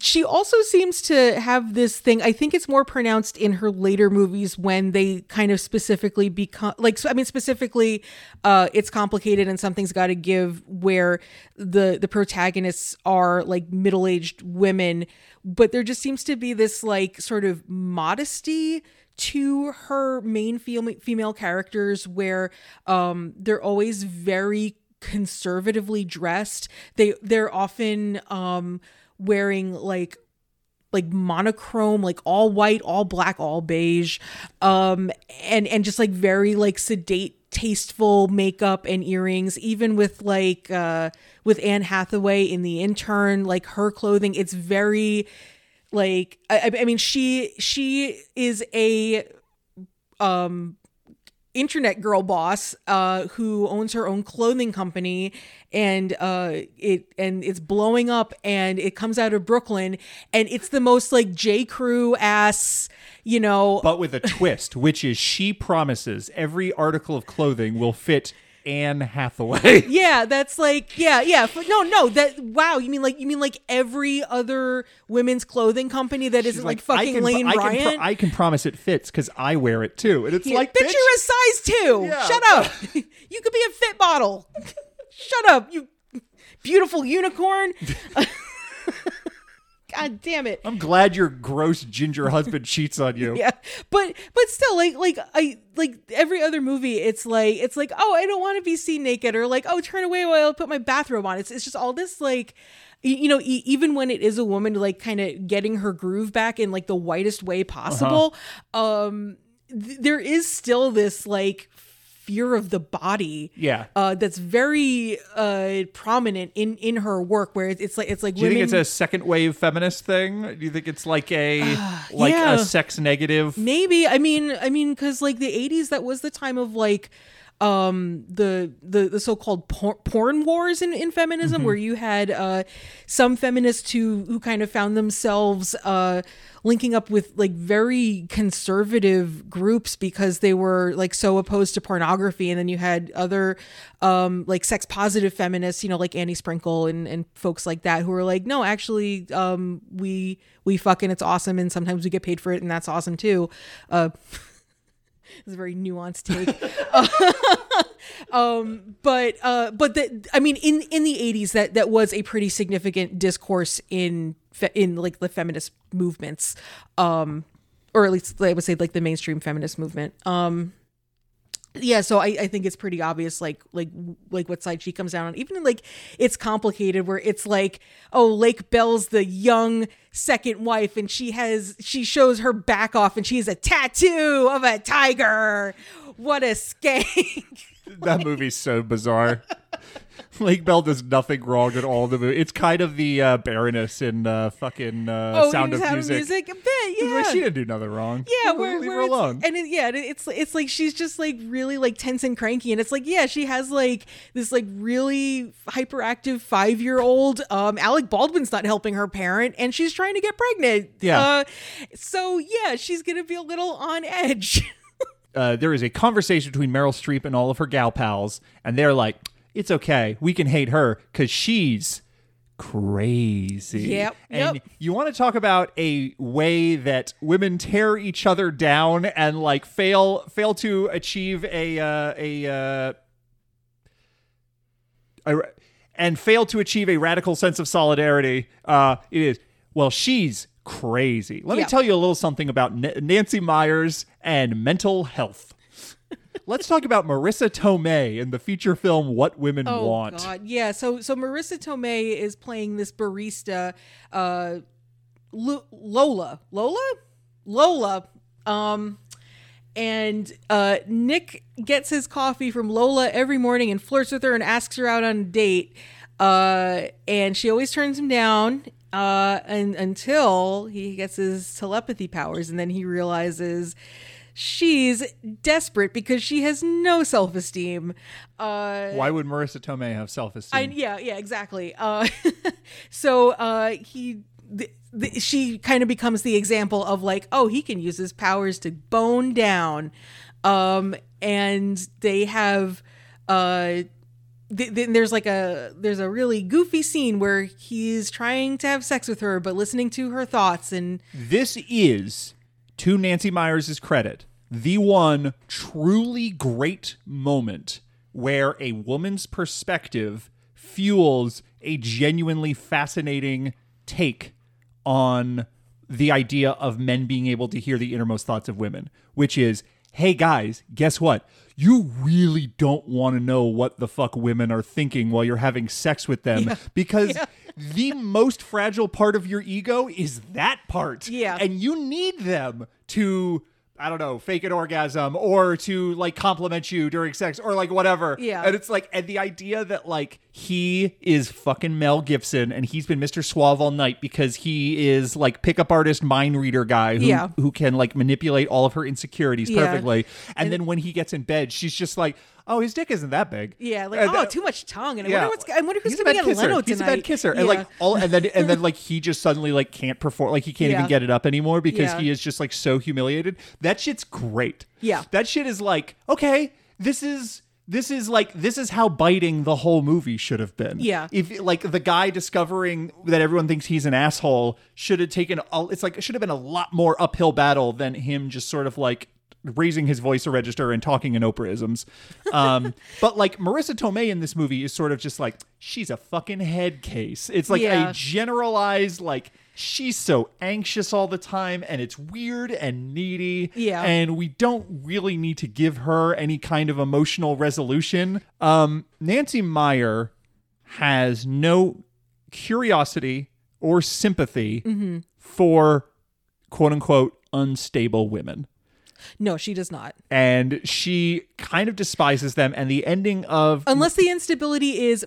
she also seems to have this thing. I think it's more pronounced in her later movies when they kind of specifically become like so- I mean specifically uh it's complicated and something's got to give where the the protagonists are like middle-aged women, but there just seems to be this like sort of modesty to her main female female characters where um they're always very conservatively dressed they they're often um wearing like like monochrome like all white all black all beige um and and just like very like sedate tasteful makeup and earrings. Even with like uh with Anne Hathaway in the intern like her clothing it's very like I, I mean she she is a um internet girl boss uh who owns her own clothing company and uh it and it's blowing up and it comes out of Brooklyn and it's the most like J. Crew ass you know But with a twist, which is she promises every article of clothing will fit Anne Hathaway. [LAUGHS] yeah that's like yeah yeah no no that wow you mean like you mean like every other women's clothing company that isn't like, I fucking can, Lane I Bryant Can pro- I can promise it fits because I wear it too. And it's Yeah, like, bitch, bitch, you're a size two. Yeah. Shut up. [LAUGHS] you could be a fit model. [LAUGHS] Shut up, you beautiful unicorn. God damn it. I'm glad your gross ginger husband cheats on you. [LAUGHS] Yeah. But but still like like I like every other movie it's like it's like oh I don't want to be seen naked or like oh turn away while I put my bathrobe on. It's it's just all this like you know e- even when it is a woman like kind of getting her groove back in like the whitest way possible um th- there is still this like fear of the body Yeah. uh that's very uh prominent in in her work where it's, it's like it's like Do you women think it's a second wave feminist thing? Do you think it's like a [SIGHS] like yeah. a sex negative? Maybe. I mean, I mean, because like the '80s, that was the time of like um the the the so-called por- porn wars in, in feminism Mm-hmm. where you had uh some feminists who who kind of found themselves uh linking up with like very conservative groups because they were like so opposed to pornography and then you had other um like sex positive feminists you know like Annie Sprinkle and and folks like that who were like no actually um we we fucking it's awesome and sometimes we get paid for it and that's awesome too uh [LAUGHS] It's a very nuanced take. [LAUGHS] um, but uh, but the, I mean, in in the '80s, that that was a pretty significant discourse in fe- in like the feminist movements, um, or at least I would say like the mainstream feminist movement. Um, yeah so I, I think it's pretty obvious like like like what side she comes down on. Even like it's complicated where it's like oh lake bell's the young second wife and she has she shows her back off and she has a tattoo of a tiger. What a skank. That movie's so bizarre. [LAUGHS] [LAUGHS] Lake Bell does nothing wrong at all in the movie. It's kind of the uh, Baroness in uh, fucking uh, oh Sound of Sound Music. music a bit yeah like, she didn't do nothing wrong. Yeah, where, leave where her alone. and it, yeah, it's it's like she's just like really like tense and cranky, and it's like yeah, she has like this like really hyperactive five year old. Um, Alec Baldwin's not helping her parent, and she's trying to get pregnant. Yeah. uh, so yeah, she's gonna be a little on edge. [LAUGHS] uh, there is a conversation between Meryl Streep and all of her gal pals, and they're like, "It's okay, we can hate her because she's crazy." Yep, And yep. you want to talk about a way that women tear each other down and like fail fail to achieve a uh, a, uh, a and fail to achieve a radical sense of solidarity. Uh, it is well, she's crazy. Let me tell you a little something about N- Nancy Meyers and mental health. Let's talk about Marisa Tomei in the feature film What Women Oh Want. God, yeah. So so Marisa Tomei is playing this barista, uh, Lu- Lola, Lola, Lola. Um, and uh, Nick gets his coffee from Lola every morning and flirts with her and asks her out on a date. Uh, and she always turns him down. Uh, and until he gets his telepathy powers, and then he realizes she's desperate because she has no self-esteem. Uh, Why would Marisa Tomei have self esteem? yeah, yeah, exactly. Uh, [LAUGHS] so uh, he, th- th- she kind of becomes the example of like, oh, he can use his powers to bone down, um, and they have, uh, th- th- there's like a there's a really goofy scene where he's trying to have sex with her, but listening to her thoughts and This is, to Nancy Meyers' credit, the one truly great moment where a woman's perspective fuels a genuinely fascinating take on the idea of men being able to hear the innermost thoughts of women, which is, hey guys, guess what? You really don't want to know what the fuck women are thinking while you're having sex with them [LAUGHS] because the most fragile part of your ego is that part. Yeah. And you need them to I don't know, fake an orgasm or to like compliment you during sex or like whatever. Yeah. And it's like and the idea that like he is fucking Mel Gibson and he's been Mr. Suave all night because he is like pickup artist mind reader guy who Yeah. who can like manipulate all of her insecurities Yeah. perfectly. And, then when he gets in bed, she's just like, "Oh, his dick isn't that big." yeah, like oh, too much tongue, and I wonder what's I wonder who's He's a gonna bad be at kisser. Leno He's a bad kisser, and like all, and then and then [LAUGHS] like he just suddenly like can't perform, like he can't Yeah. even get it up anymore because Yeah. he is just like so humiliated. That shit's great. Yeah. that shit is like okay, this is this is like this is how biting the whole movie should have been. Yeah. if like the guy discovering that everyone thinks he's an asshole should have taken, a, it's like it should have been a lot more uphill battle than him just sort of like raising his voice a register and talking in Oprah-isms. Um, [LAUGHS] but like Marisa Tomei in this movie is sort of just like she's a fucking head case. It's like Yeah. a generalized like she's so anxious all the time and it's weird and needy. Yeah. And we don't really need to give her any kind of emotional resolution. Um, Nancy Meyer has no curiosity or sympathy Mm-hmm. for quote unquote unstable women no, she does not. and she kind of despises them. And the ending of Unless the instability is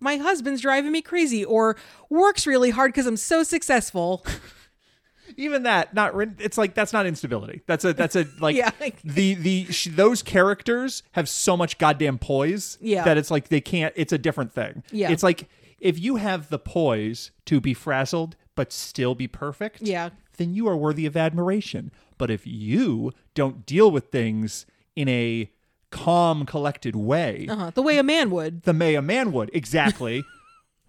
my husband's driving me crazy or works really hard because I'm so successful. [LAUGHS] even that, not it's like that's not instability. That's a that's a [LAUGHS] like Yeah. the the sh- those characters have so much goddamn poise Yeah. that it's like they can't. It's a different thing. Yeah. it's like if you have the poise to be frazzled but still be perfect. Yeah. then you are worthy of admiration. But if you don't deal with things in a calm, collected way, Uh-huh. The way a man would. the may a man would exactly. [LAUGHS]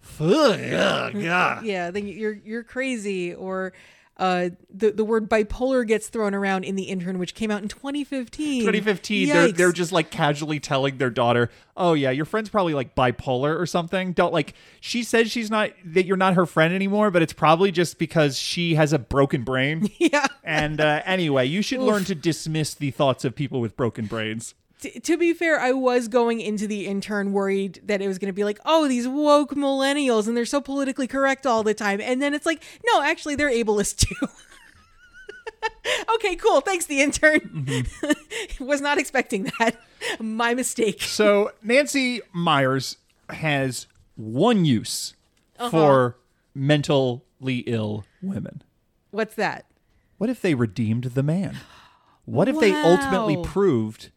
Yeah, then you're you're crazy or uh, the the word bipolar gets thrown around in the intern, which came out in 2015. 2015, they're they're just like casually telling their daughter, "Oh yeah, your friend's probably like bipolar or something." Don't like she says she's not that you're not her friend anymore, but it's probably just because she has a broken brain. [LAUGHS] yeah. and uh, anyway, you should learn to dismiss the thoughts of people with broken brains. T- to be fair, I was going into the intern worried that it was going to be like, oh, these woke millennials and they're so politically correct all the time. And then it's like, no, actually, they're ableist too. [LAUGHS] okay, cool. Thanks, the intern. Mm-hmm. [LAUGHS] was not expecting that. My mistake. So Nancy Meyers has one use uh-huh. for mentally ill women. What's that? What if they redeemed the man? What if they ultimately proved?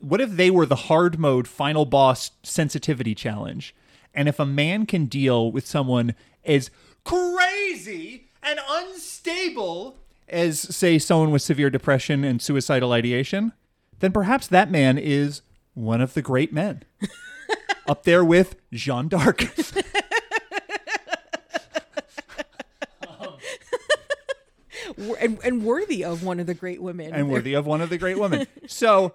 What if they were the hard mode final boss sensitivity challenge? And if a man can deal with someone as crazy and unstable as, say, someone with severe depression and suicidal ideation, then perhaps that man is one of the great men. [LAUGHS] Up there with Jeanne d'Arc. [LAUGHS] And, and worthy of one of the great women. and worthy of one of the great women. [LAUGHS] So,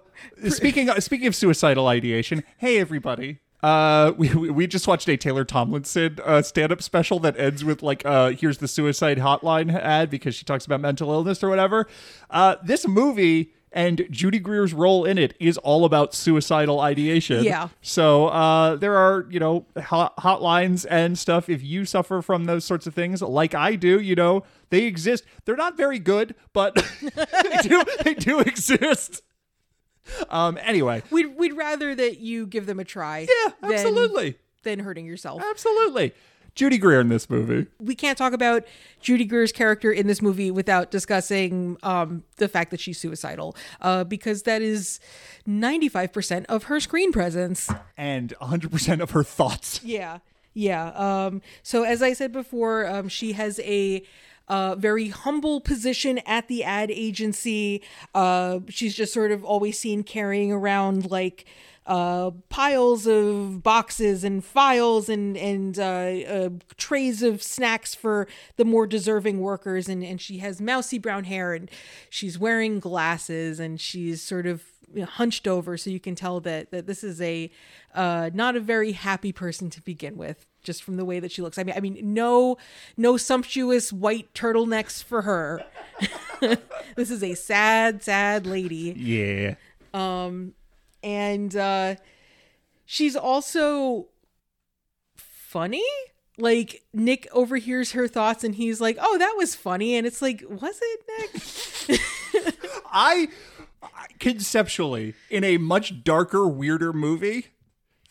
speaking of, speaking of suicidal ideation, hey everybody. Uh, we, we just watched a Taylor Tomlinson uh, stand-up special that ends with like uh here's the suicide hotline ad because she talks about mental illness or whatever. Uh, this movie and Judy Greer's role in it is all about suicidal ideation. Yeah. So uh, there are you know hot, hotlines and stuff. If you suffer from those sorts of things, like I do, you know they exist. They're not very good, but [LAUGHS] they do they do exist. Um. Anyway, We'd, we'd rather that you give them a try. yeah, than- absolutely, Than hurting yourself. absolutely. Judy Greer in this movie. we can't talk about Judy Greer's character in this movie without discussing um, the fact that she's suicidal, uh, because that is 95% of her screen presence. and 100% of her thoughts. Yeah. Yeah. Um, so, as I said before, um, she has a. Uh, very humble position at the ad agency. Uh, she's just sort of always seen carrying around like uh, piles of boxes and files and and uh, uh, trays of snacks for the more deserving workers. And and she has mousy brown hair and she's wearing glasses and she's sort of hunched over, so you can tell that that this is a uh, not a very happy person to begin with, just from the way that she looks. I mean, I mean, no, no sumptuous white turtlenecks for her. [LAUGHS] this is a sad, sad lady, Yeah. And uh, she's also funny. Like Nick overhears her thoughts, and he's like, "Oh, that was funny," and it's like, "Was it, Nick?" [LAUGHS] I conceptually in a much darker, weirder movie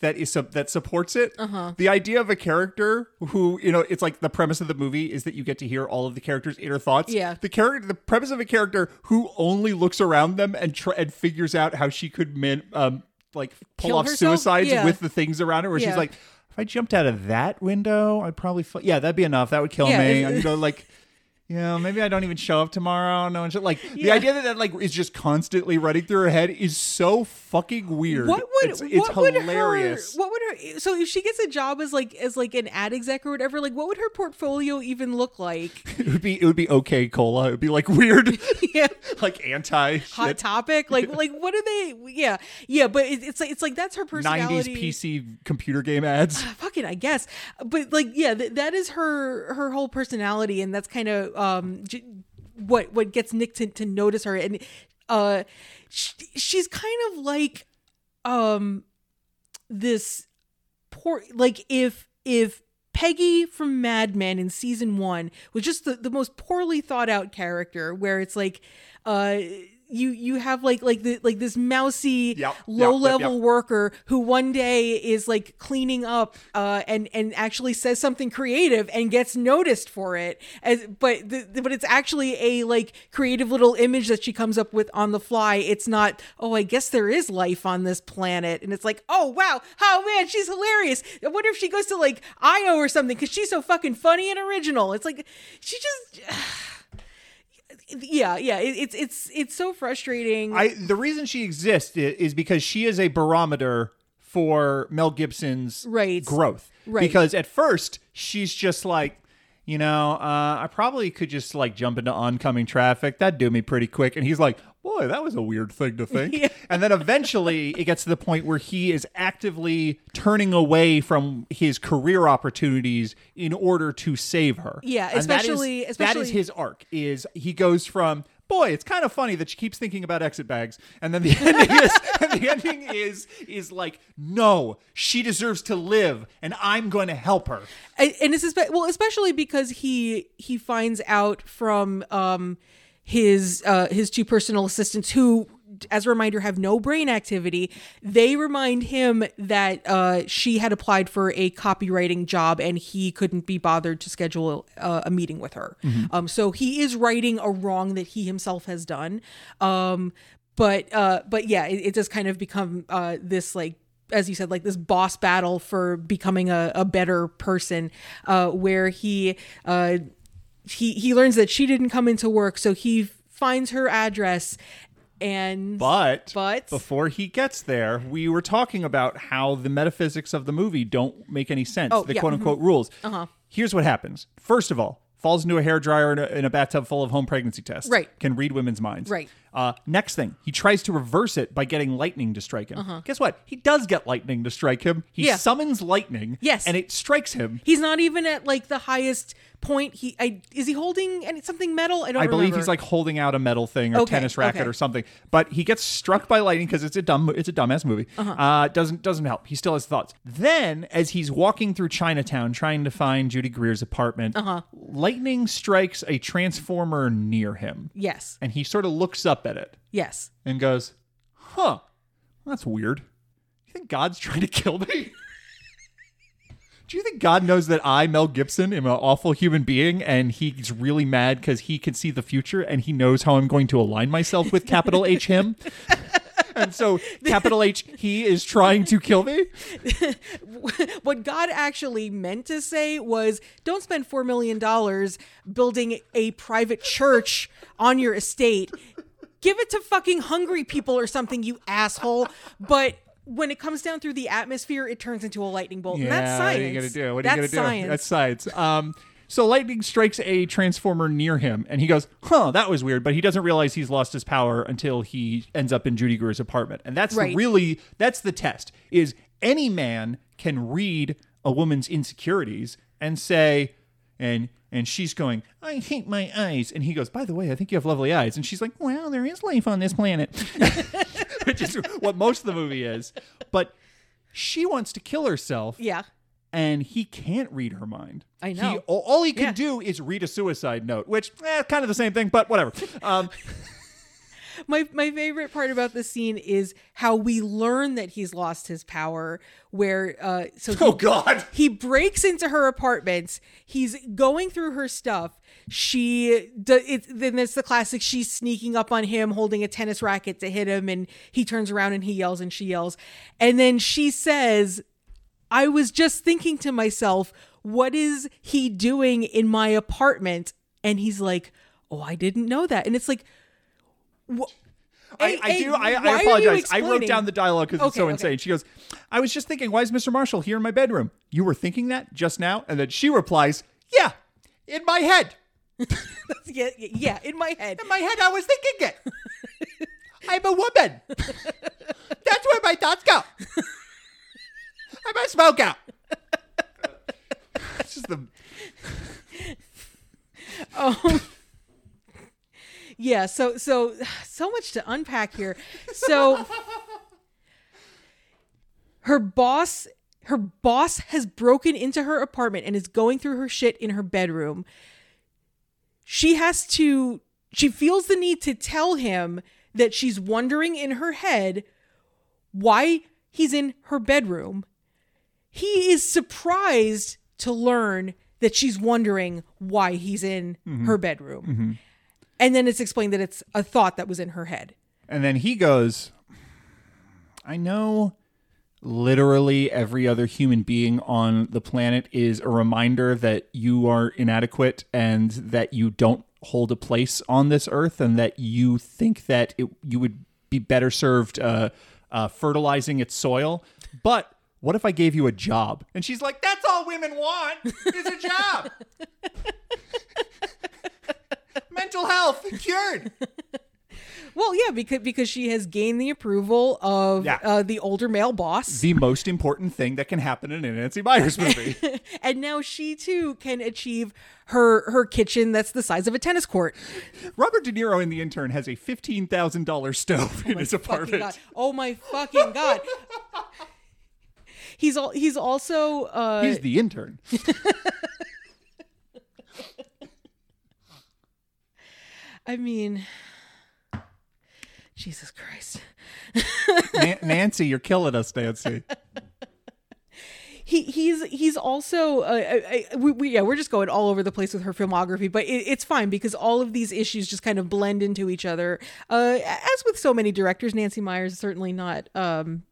that is that supports it. Uh-huh. The idea of a character who you know, it's like the premise of the movie is that you get to hear all of the characters' inner thoughts. Yeah. The character, the premise of a character who only looks around them and try, and figures out how she could man, um like pull Kill off herself? suicides Yeah. with the things around her. Where Yeah. she's like, if I jumped out of that window, I'd probably fu- yeah, that'd be enough. That would kill Yeah, me. it- You know, like. Know, maybe I don't even show up tomorrow. No one should like the idea that that like is just constantly running through her head is so fucking weird. What would it's, it's what would hilarious. her what would her so if she gets a job as like as like an ad exec or whatever like what would her portfolio even look like? [LAUGHS] it would be it would be okay cola. It would be like weird, [LAUGHS] yeah, [LAUGHS] like anti hot topic like like what are they? Yeah, yeah, but it, it's like it's like that's her personality. Nineties personality. PC computer game ads. [SIGHS] Fucking, I guess, but like yeah, th- that is her her whole personality, and that's kind of um j- what what gets Nick to, to notice her, and uh, sh- she's kind of like um this poor like if if Peggy from Mad Men in season one was just the, the most poorly thought out character where it's like uh you you have like like the like this mousy Yep, low yep, level yep. worker who one day is like cleaning up uh and and actually says something creative and gets noticed for it as but the, but it's actually a like creative little image that she comes up with on the fly. It's not oh i guess there is life on this planet. And it's like oh wow. Oh man she's hilarious. I wonder if she goes to like io or something because she's so fucking funny and original. It's like she just [SIGHS] yeah yeah it, it's it's it's so frustrating I the reason she exists is because she is a barometer for Mel Gibson's Right. growth. Right. Because at first she's just like, you know, uh, I probably could just like jump into oncoming traffic. That'd do me pretty quick. And he's like, boy, that was a weird thing to think. [LAUGHS] Yeah. And then eventually it gets to the point where he is actively turning away from his career opportunities in order to save her. Yeah, And that is- especially- that is his arc. Is he goes from boy, it's kind of funny that she keeps thinking about exit bags, and then the [LAUGHS] ending is and the ending is is like no, she deserves to live, and I'm going to help her. and, and it's espe- well especially because he he finds out from um his uh his two personal assistants who as a reminder have no brain activity they remind him that uh she had applied for a copywriting job and he couldn't be bothered to schedule uh, a meeting with her. Um so he is righting a wrong that he himself has done. Um but uh but yeah it, it does kind of become uh this like as you said, like this boss battle for becoming a, a better person, uh, where he uh, he he learns that she didn't come into work, so he finds her address and But But- before he gets there, we were talking about how the metaphysics of the movie don't make any sense. Oh, the yeah, quote unquote rules. Uh-huh. Here's what happens. First of all, falls into a hairdryer in a, in a bathtub full of home pregnancy tests. Right. Can read women's minds. Right. Uh, next thing, he tries to reverse it by getting lightning to strike him. Guess what? He does get lightning to strike him. He Uh-huh. Yeah. summons lightning. Yes. And it strikes him. he's not even at like the highest point. He I, is he holding any, something metal? I don't. I believe remember. he's like holding out a metal thing or Okay, tennis racket okay. or something. But he gets struck by lightning because it's a dumb, it's a dumbass movie. Uh-huh. uh doesn't doesn't help. He still has thoughts. Then, as he's walking through Chinatown trying to find Judy Greer's apartment, Uh-huh. lightning strikes a transformer near him, yes, and he sort of looks up at it yes. and goes, "Huh, that's weird. You think God's trying to kill me?" [LAUGHS] Do you think God knows that I, Mel Gibson, am an awful human being and he's really mad because he can see the future and he knows how I'm going to align myself with capital H him? [LAUGHS] and so, capital H, he is trying to kill me? [LAUGHS] what God actually meant to say was don't spend $4 million building a private church on your estate. Give it to fucking hungry people or something, you asshole. But when it comes down through the atmosphere, it turns into a lightning bolt. and that's science. What are you going to do? What are that's you going to do? That's science. Um, so lightning strikes a transformer near him, and he goes, "Huh, that was weird." But he doesn't realize he's lost his power until he ends up in Judy Greer's apartment, and that's Right. really that's the test. Is any man can read a woman's insecurities and say, and and she's going, "I hate my eyes," and he goes, "By the way, I think you have lovely eyes," and she's like, "Well, there is life on this planet," [LAUGHS] which is what most of the movie is, but. She wants to kill herself yeah. and he can't read her mind. I know. He, all, all he can Yeah. do is read a suicide note, which eh, kind of the same thing, but whatever. Um, [LAUGHS] My my favorite part about this scene is how we learn that he's lost his power. Where uh, so he, [LAUGHS] oh God! he breaks into her apartment. He's going through her stuff. She it, then it's the classic. She's sneaking up on him, holding a tennis racket to hit him, and he turns around and he yells and she yells, and then she says, "I was just thinking to myself, what is he doing in my apartment?" And he's like, "Oh, I didn't know that." And it's like. Wh- I, I do. I, I apologize. I wrote down the dialogue because it's so okay. insane. She goes, "I was just thinking, why is Mr. Marshall here in my bedroom? You were thinking that just now?" And then she replies, "Yeah, in my head. [LAUGHS] yeah, yeah, in my head. In my head, I was thinking it. I'm a woman. That's where my thoughts go. I'm a smoke out." [LAUGHS] It's just the [LAUGHS] oh. Yeah, so so [SIGHS] so much to unpack here. So her boss her boss has broken into her apartment and is going through her shit in her bedroom. She has to she feels the need to tell him that she's wondering in her head why he's in her bedroom. He is surprised to learn that she's wondering why he's in mm-hmm. her bedroom. Mm-hmm. And then it's explained that it's a thought that was in her head. And then he goes, I know literally every other human being on the planet is a reminder that you are inadequate and that you don't hold a place on this earth and that you think that it, you would be better served uh, uh, fertilizing its soil. But what if I gave you a job? And she's like, that's all women want is a job. [LAUGHS] Mental health cured. [LAUGHS] Well, yeah, because because she has gained the approval of Yeah. uh, the older male boss, The most important thing that can happen in a Nancy Meyers movie. [LAUGHS] and now she too can achieve her her kitchen that's the size of a tennis court. Robert De Niro in The Intern has a $15,000 stove in his apartment. God. Oh my fucking god. He's all he's also uh He's the intern. [LAUGHS] I mean Jesus Christ. Nan- [LAUGHS] Nancy, you're killing us, Nancy. he he's he's also uh, I, I, we, we yeah we're just going all over the place with her filmography but it, it's fine because all of these issues just kind of blend into each other uh as with so many directors nancy meyers is certainly not um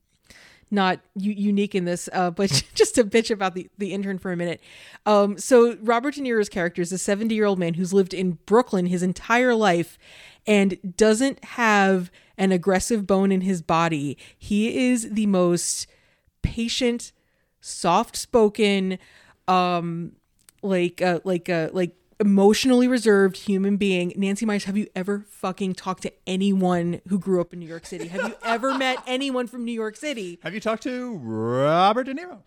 not u- unique in this uh but [LAUGHS] just to bitch about the the intern for a minute. Um so robert de niro's character is a 70 year old man who's lived in brooklyn his entire life and doesn't have an aggressive bone in his body. He is the most patient soft spoken um like uh like uh like emotionally reserved human being. Nancy meyers have you ever fucking talked to anyone who grew up in new york city? Have you ever [LAUGHS] met anyone from new york city? Have you talked to Robert De Niro?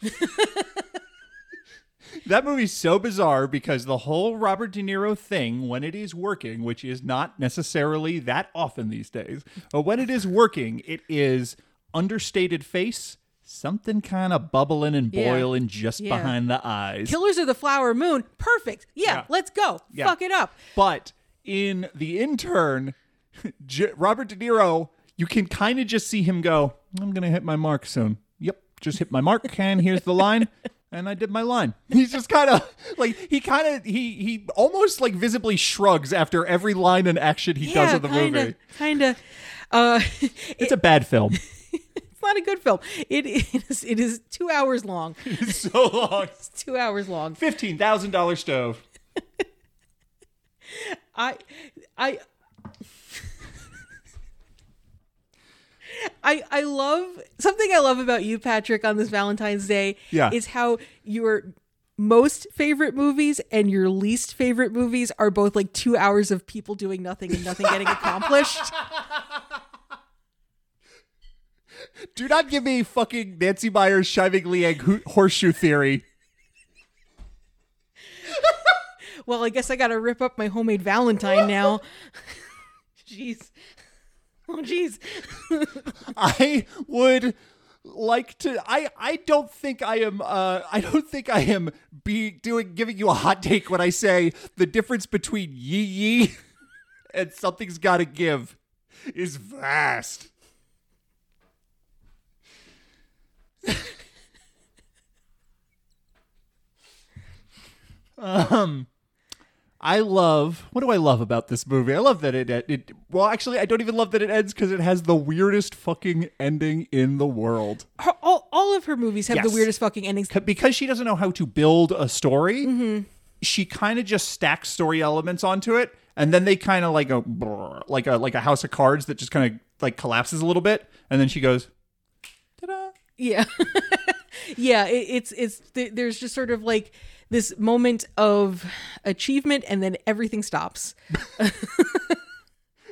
[LAUGHS] that movie's so bizarre because the whole Robert De Niro thing, when it is working, which is not necessarily that often these days, but when it is working, it is understated face, something kind of bubbling and Yeah. boiling just Yeah. behind the eyes. killers of the flower moon perfect yeah, Yeah. let's go Yeah. fuck it up But in The Intern, [LAUGHS] J- Robert De Niro, you can kind of just see him go, I'm going to hit my mark soon. Yep, just hit my mark. [LAUGHS] And here's the line. And I did my line. [LAUGHS] He's just kind of like he kind of he he almost like visibly shrugs after every line and action he does in the movie. kinda uh It's a bad film. Not a good film it [LAUGHS] is it is two hours long [LAUGHS] It's so long. it's two hours long Fifteen thousand dollar stove. I I [LAUGHS] I I love something I love about you, Patrick, on this Valentine's Day Yeah. is how your most favorite movies and your least favorite movies are both like two hours of people doing nothing and nothing getting accomplished. Do not give me fucking Nancy Meyers Tsai Ming-liang ho- horseshoe theory. Well, I guess I gotta rip up my homemade Valentine now. [LAUGHS] Jeez. Oh jeez. [LAUGHS] I would like to I I don't think I am uh I don't think I am be doing giving you a hot take when I say the difference between Yi Yi [LAUGHS] and something's got to give is vast. Um I love what do I love about this movie? I love that it it well actually I don't even love that it ends because it has the weirdest fucking ending in the world. Her, all, all of her movies have Yes. the weirdest fucking endings. Because she doesn't know how to build a story, she kind of just stacks story elements onto it, and then they kind of like a like a like a house of cards that just kind of like collapses a little bit, and then she goes. Yeah. [LAUGHS] yeah, it, it's it's th- there's just sort of like this moment of achievement and then everything stops. [LAUGHS]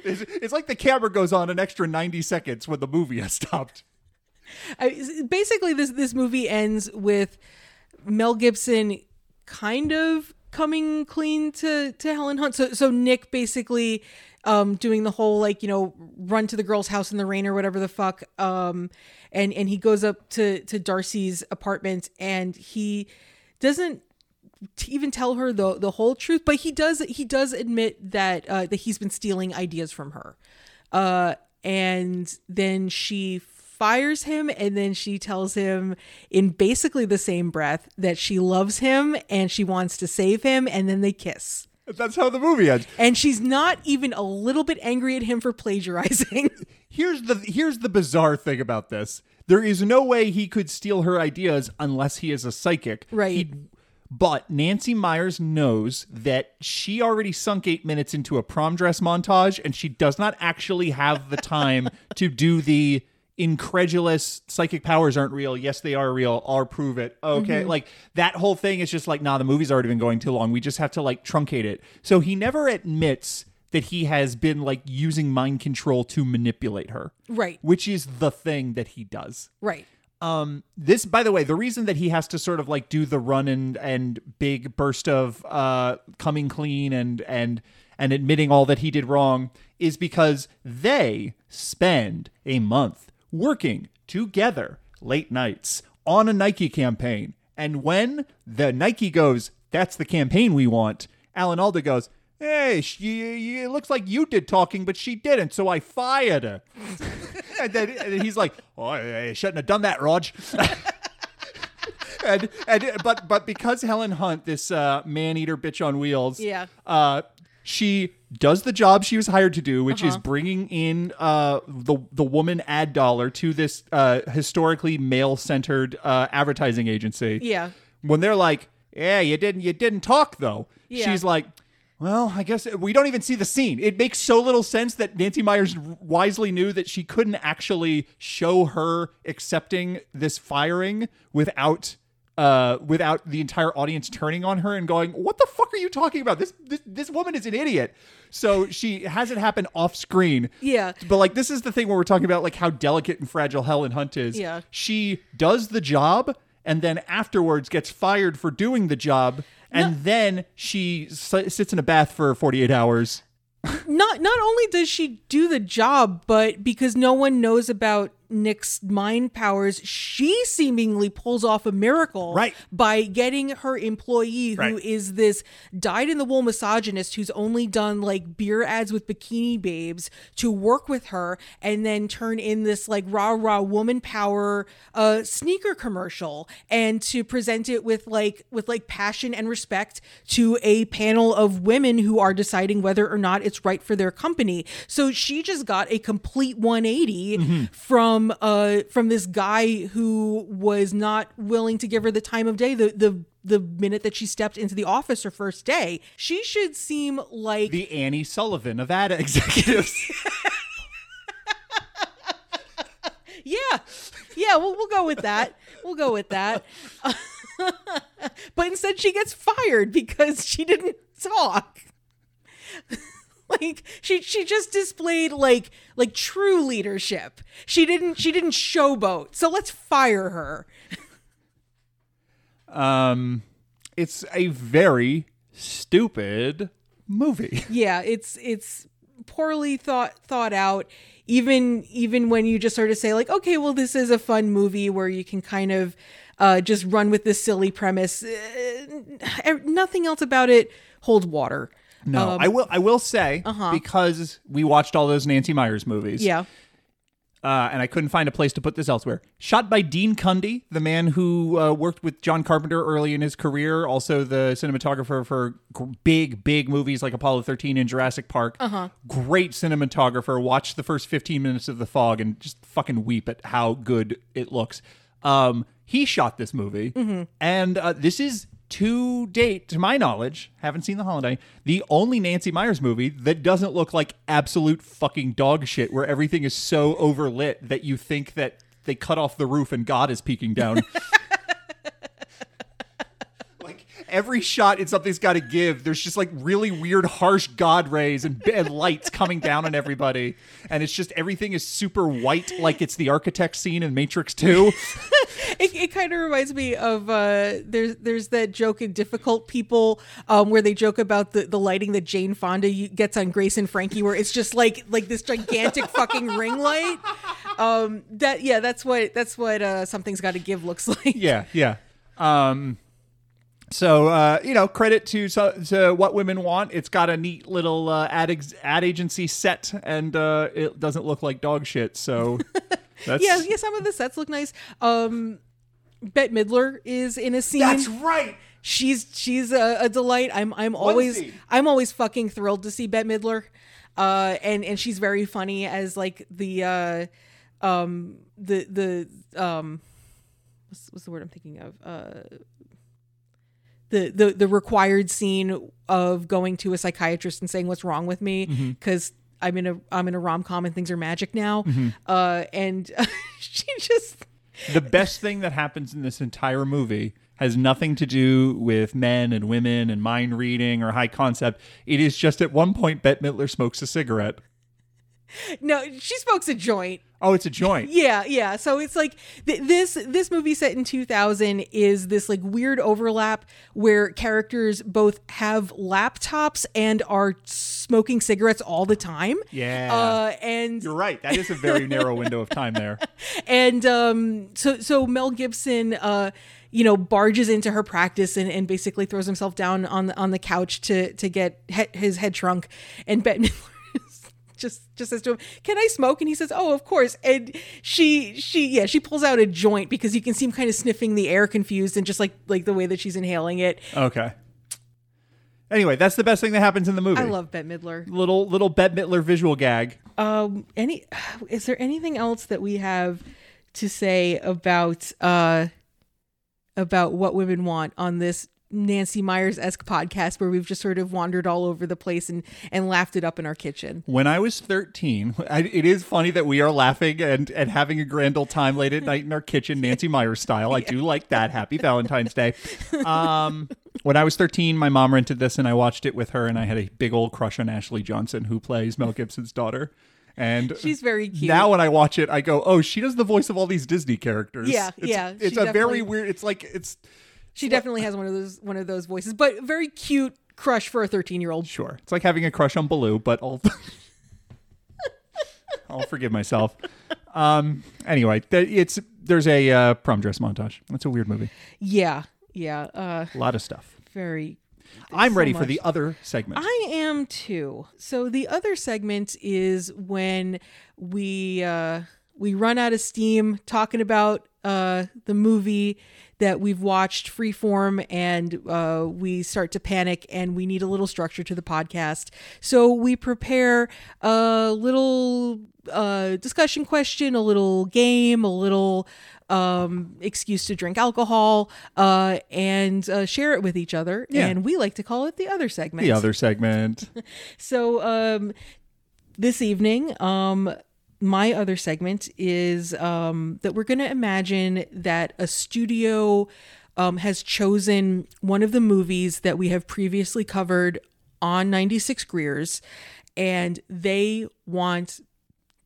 It's, it's like the camera goes on an extra ninety seconds when the movie has stopped. I, basically this this movie ends with Mel Gibson kind of coming clean to to Helen Hunt. So so Nick basically um doing the whole like, you know, run to the girl's house in the rain or whatever the fuck. Um and and he goes up to to Darcy's apartment and he doesn't even tell her the the whole truth, but he does he does admit that uh, that he's been stealing ideas from her, uh, and then she fires him, and then she tells him in basically the same breath that she loves him and she wants to save him, and then they kiss. That's how the movie ends. And she's not even a little bit angry at him for plagiarizing. [LAUGHS] Here's the here's the bizarre thing about this. There is no way he could steal her ideas unless he is a psychic. Right. He- but Nancy Meyers knows that she already sunk eight minutes into a prom dress montage, and she does not actually have the time to do the incredulous psychic powers aren't real. Yes, they are real. I'll prove it. Okay. Like that whole thing is just like, nah, the movie's already been going too long. We just have to like truncate it. So he never admits that he has been like using mind control to manipulate her. Right. Which is the thing that he does. Right. Um, this, by the way, the reason that he has to sort of like do the run and and big burst of uh coming clean and and and admitting all that he did wrong is because they spend a month working together late nights on a Nike campaign. And when the Nike goes, that's the campaign we want, Alan Alda goes, hey, she, it looks like you did talking, but she didn't, so I fired her. [LAUGHS] and, then, and then he's like, oh, I shouldn't have done that, Rog. [LAUGHS] and and but but because Helen Hunt, this uh, man eater bitch on wheels, Yeah. uh, she does the job she was hired to do, which is Uh-huh. bringing in uh, the the woman ad dollar to this uh, historically male centered uh, advertising agency. Yeah. When they're like, "Yeah, you didn't you didn't talk though," Yeah. she's like. Well, I guess we don't even see the scene. It makes so little sense that Nancy Meyers wisely knew that she couldn't actually show her accepting this firing without uh without the entire audience turning on her and going, "What the fuck are you talking about? This this, this woman is an idiot." So she has it happen off screen. Yeah. But like this is the thing where we're talking about like how delicate and fragile Helen Hunt is. Yeah. She does the job and then afterwards gets fired for doing the job and then she s- sits in a bath for 48 hours. not not only does she do the job, but because no one knows about Nick's mind powers, she seemingly pulls off a miracle Right. by getting her employee, who is Right. this dyed in the wool misogynist who's only done like beer ads with bikini babes, to work with her and then turn in this like rah rah woman power uh sneaker commercial and to present it with like with like passion and respect to a panel of women who are deciding whether or not it's right for their company. So she just got a complete 180 from uh from this guy who was not willing to give her the time of day the the the minute that she stepped into the office her first day. She should seem like The Annie Sullivan of ad [LAUGHS] executives. [LAUGHS] Yeah. Yeah, we'll, we'll go with that. We'll go with that. [LAUGHS] but instead, she gets fired because she didn't talk. [LAUGHS] like she she just displayed like like true leadership. She didn't she didn't showboat. So let's fire her. um it's a very stupid movie. [LAUGHS] Yeah, it's it's poorly thought thought out. Even even when you just sort of say like, okay, well, this is a fun movie where you can kind of uh, just run with this silly premise. Uh, nothing else about it holds water. No, I will. I will say because we watched all those Nancy Meyers movies. Yeah, uh, and I couldn't find a place to put this elsewhere. Shot by Dean Cundey, the man who uh, worked with John Carpenter early in his career, also the cinematographer for g- big, big movies like Apollo 13 and Jurassic Park. Uh-huh. Great cinematographer. Watch the first 15 minutes of The Fog and just fucking weep at how good it looks. Um, he shot this movie, and uh, this is to date, to my knowledge, haven't seen the holiday, the only Nancy Meyers movie that doesn't look like absolute fucking dog shit, where everything is so overlit that you think that they cut off the roof and God is peeking down. [LAUGHS] like every shot in something's got to give. There's just like really weird, harsh God rays and, and lights coming down on everybody, and it's just everything is super white, like it's the architect scene in Matrix Two. It, it kind of reminds me of uh, there's there's that joke in Difficult People um, where they joke about the, the lighting that Jane Fonda gets on Grace and Frankie, where it's just like like this gigantic [LAUGHS] fucking ring light. Um, that yeah, that's what that's what uh, something's got to give looks [LAUGHS] like. yeah, yeah. Um, so uh, you know, credit to to what women want. It's got a neat little uh, ad ex- ad agency set, and uh, it doesn't look like dog shit. So [LAUGHS] that's yeah, yeah. Some of the sets look nice. Um, Bette Midler is in a scene. that's right. she's she's a, a delight. I'm I'm always scene. I'm always fucking thrilled to see Bette Midler, uh, and and she's very funny as like the uh, um the the um what's, what's the word I'm thinking of uh. The, the the required scene of going to a psychiatrist and saying what's wrong with me Mm-hmm. because I'm in a I'm in a rom com and things are magic now. Mm-hmm. Uh, and [LAUGHS] she just the best thing that happens in this entire movie has nothing to do with men and women and mind reading or high concept. It is just at one point Bette Midler smokes a cigarette. No, she smokes a joint. Oh, it's a joint. [LAUGHS] Yeah, yeah. So it's like th- this this movie set in 2000 is this like weird overlap where characters both have laptops and are smoking cigarettes all the time. Yeah. Uh, and You're right. That is a very narrow window of time there. [LAUGHS] and um, so so Mel Gibson, uh, you know, barges into her practice and, and basically throws himself down on the, on the couch to to get he- his head shrunk, and Bette [LAUGHS] Midler just just says to him, "Can I smoke?" And he says, "Oh, of course." And she she yeah she pulls out a joint because you can see him kind of sniffing the air, confused, and just like like the way that she's inhaling it. Okay. Anyway, that's the best thing that happens in the movie. I love Bette Midler. little little Bette Midler visual gag. Um, any is there anything else that we have to say about uh about what women want on this Nancy Meyers esque podcast where we've just sort of wandered all over the place and and laughed it up in our kitchen? When I was 13, [LAUGHS] I, it is funny that we are laughing and, and having a grand old time late at night in our kitchen, Nancy Meyers style. I do [LAUGHS] like that. Happy Valentine's Day. Um, when I was 13, my mom rented this and I watched it with her, and I had a big old crush on Ashley Johnson, who plays Mel Gibson's daughter. And She's very cute. now when I watch it, I go, "Oh, she does the voice of all these Disney characters." Yeah, it's, yeah, It's a very weird. It's like it's she definitely has one of those one of those voices, but very cute crush for a 13 year old. Sure. It's like having a crush on Baloo, but I'll [LAUGHS] I'll forgive myself. Um anyway, th- it's there's a uh, prom dress montage. That's a weird movie. Yeah, yeah. Uh, A lot of stuff. very I'm so ready for the other segment. I am too. So the other segment is when we uh we run out of steam talking about uh the movie that we've watched freeform and uh we start to panic and we need a little structure to the podcast. So we prepare a little uh discussion question, a little game, a little um excuse to drink alcohol uh and uh, share it with each other Yeah. and we like to call it the other segment the other segment. [LAUGHS] so um this evening um my other segment is um that we're going to imagine that a studio um has chosen one of the movies that we have previously covered on 96 Greers and they want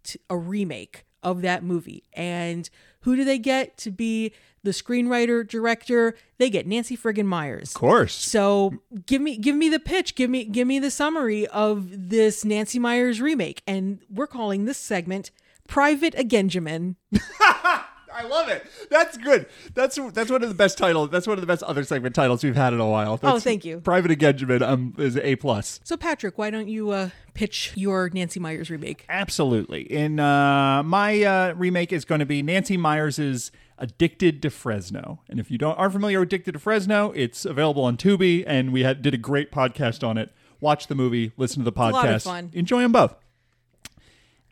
t- a remake of that movie. And who do they get to be the screenwriter, director? They get Nancy friggin' Meyers. Of course. So give me give me the pitch, give me give me the summary of this Nancy Meyers remake, and we're calling this segment "Private Agenjamin." [LAUGHS] I love it. That's good. That's that's one of the best titles. That's one of the best other segment titles we've had in a while. That's, Oh, thank you. Private Engagement um, is A plus. So Patrick, why don't you uh, pitch your Nancy Meyers remake? Absolutely. In uh, my uh, remake is going to be Nancy Meyers's Addicted to Fresno. And if you don't aren't familiar with Addicted to Fresno, it's available on Tubi, and we had, did a great podcast on it. Watch the movie, listen to the podcast, lot of fun. enjoy them both.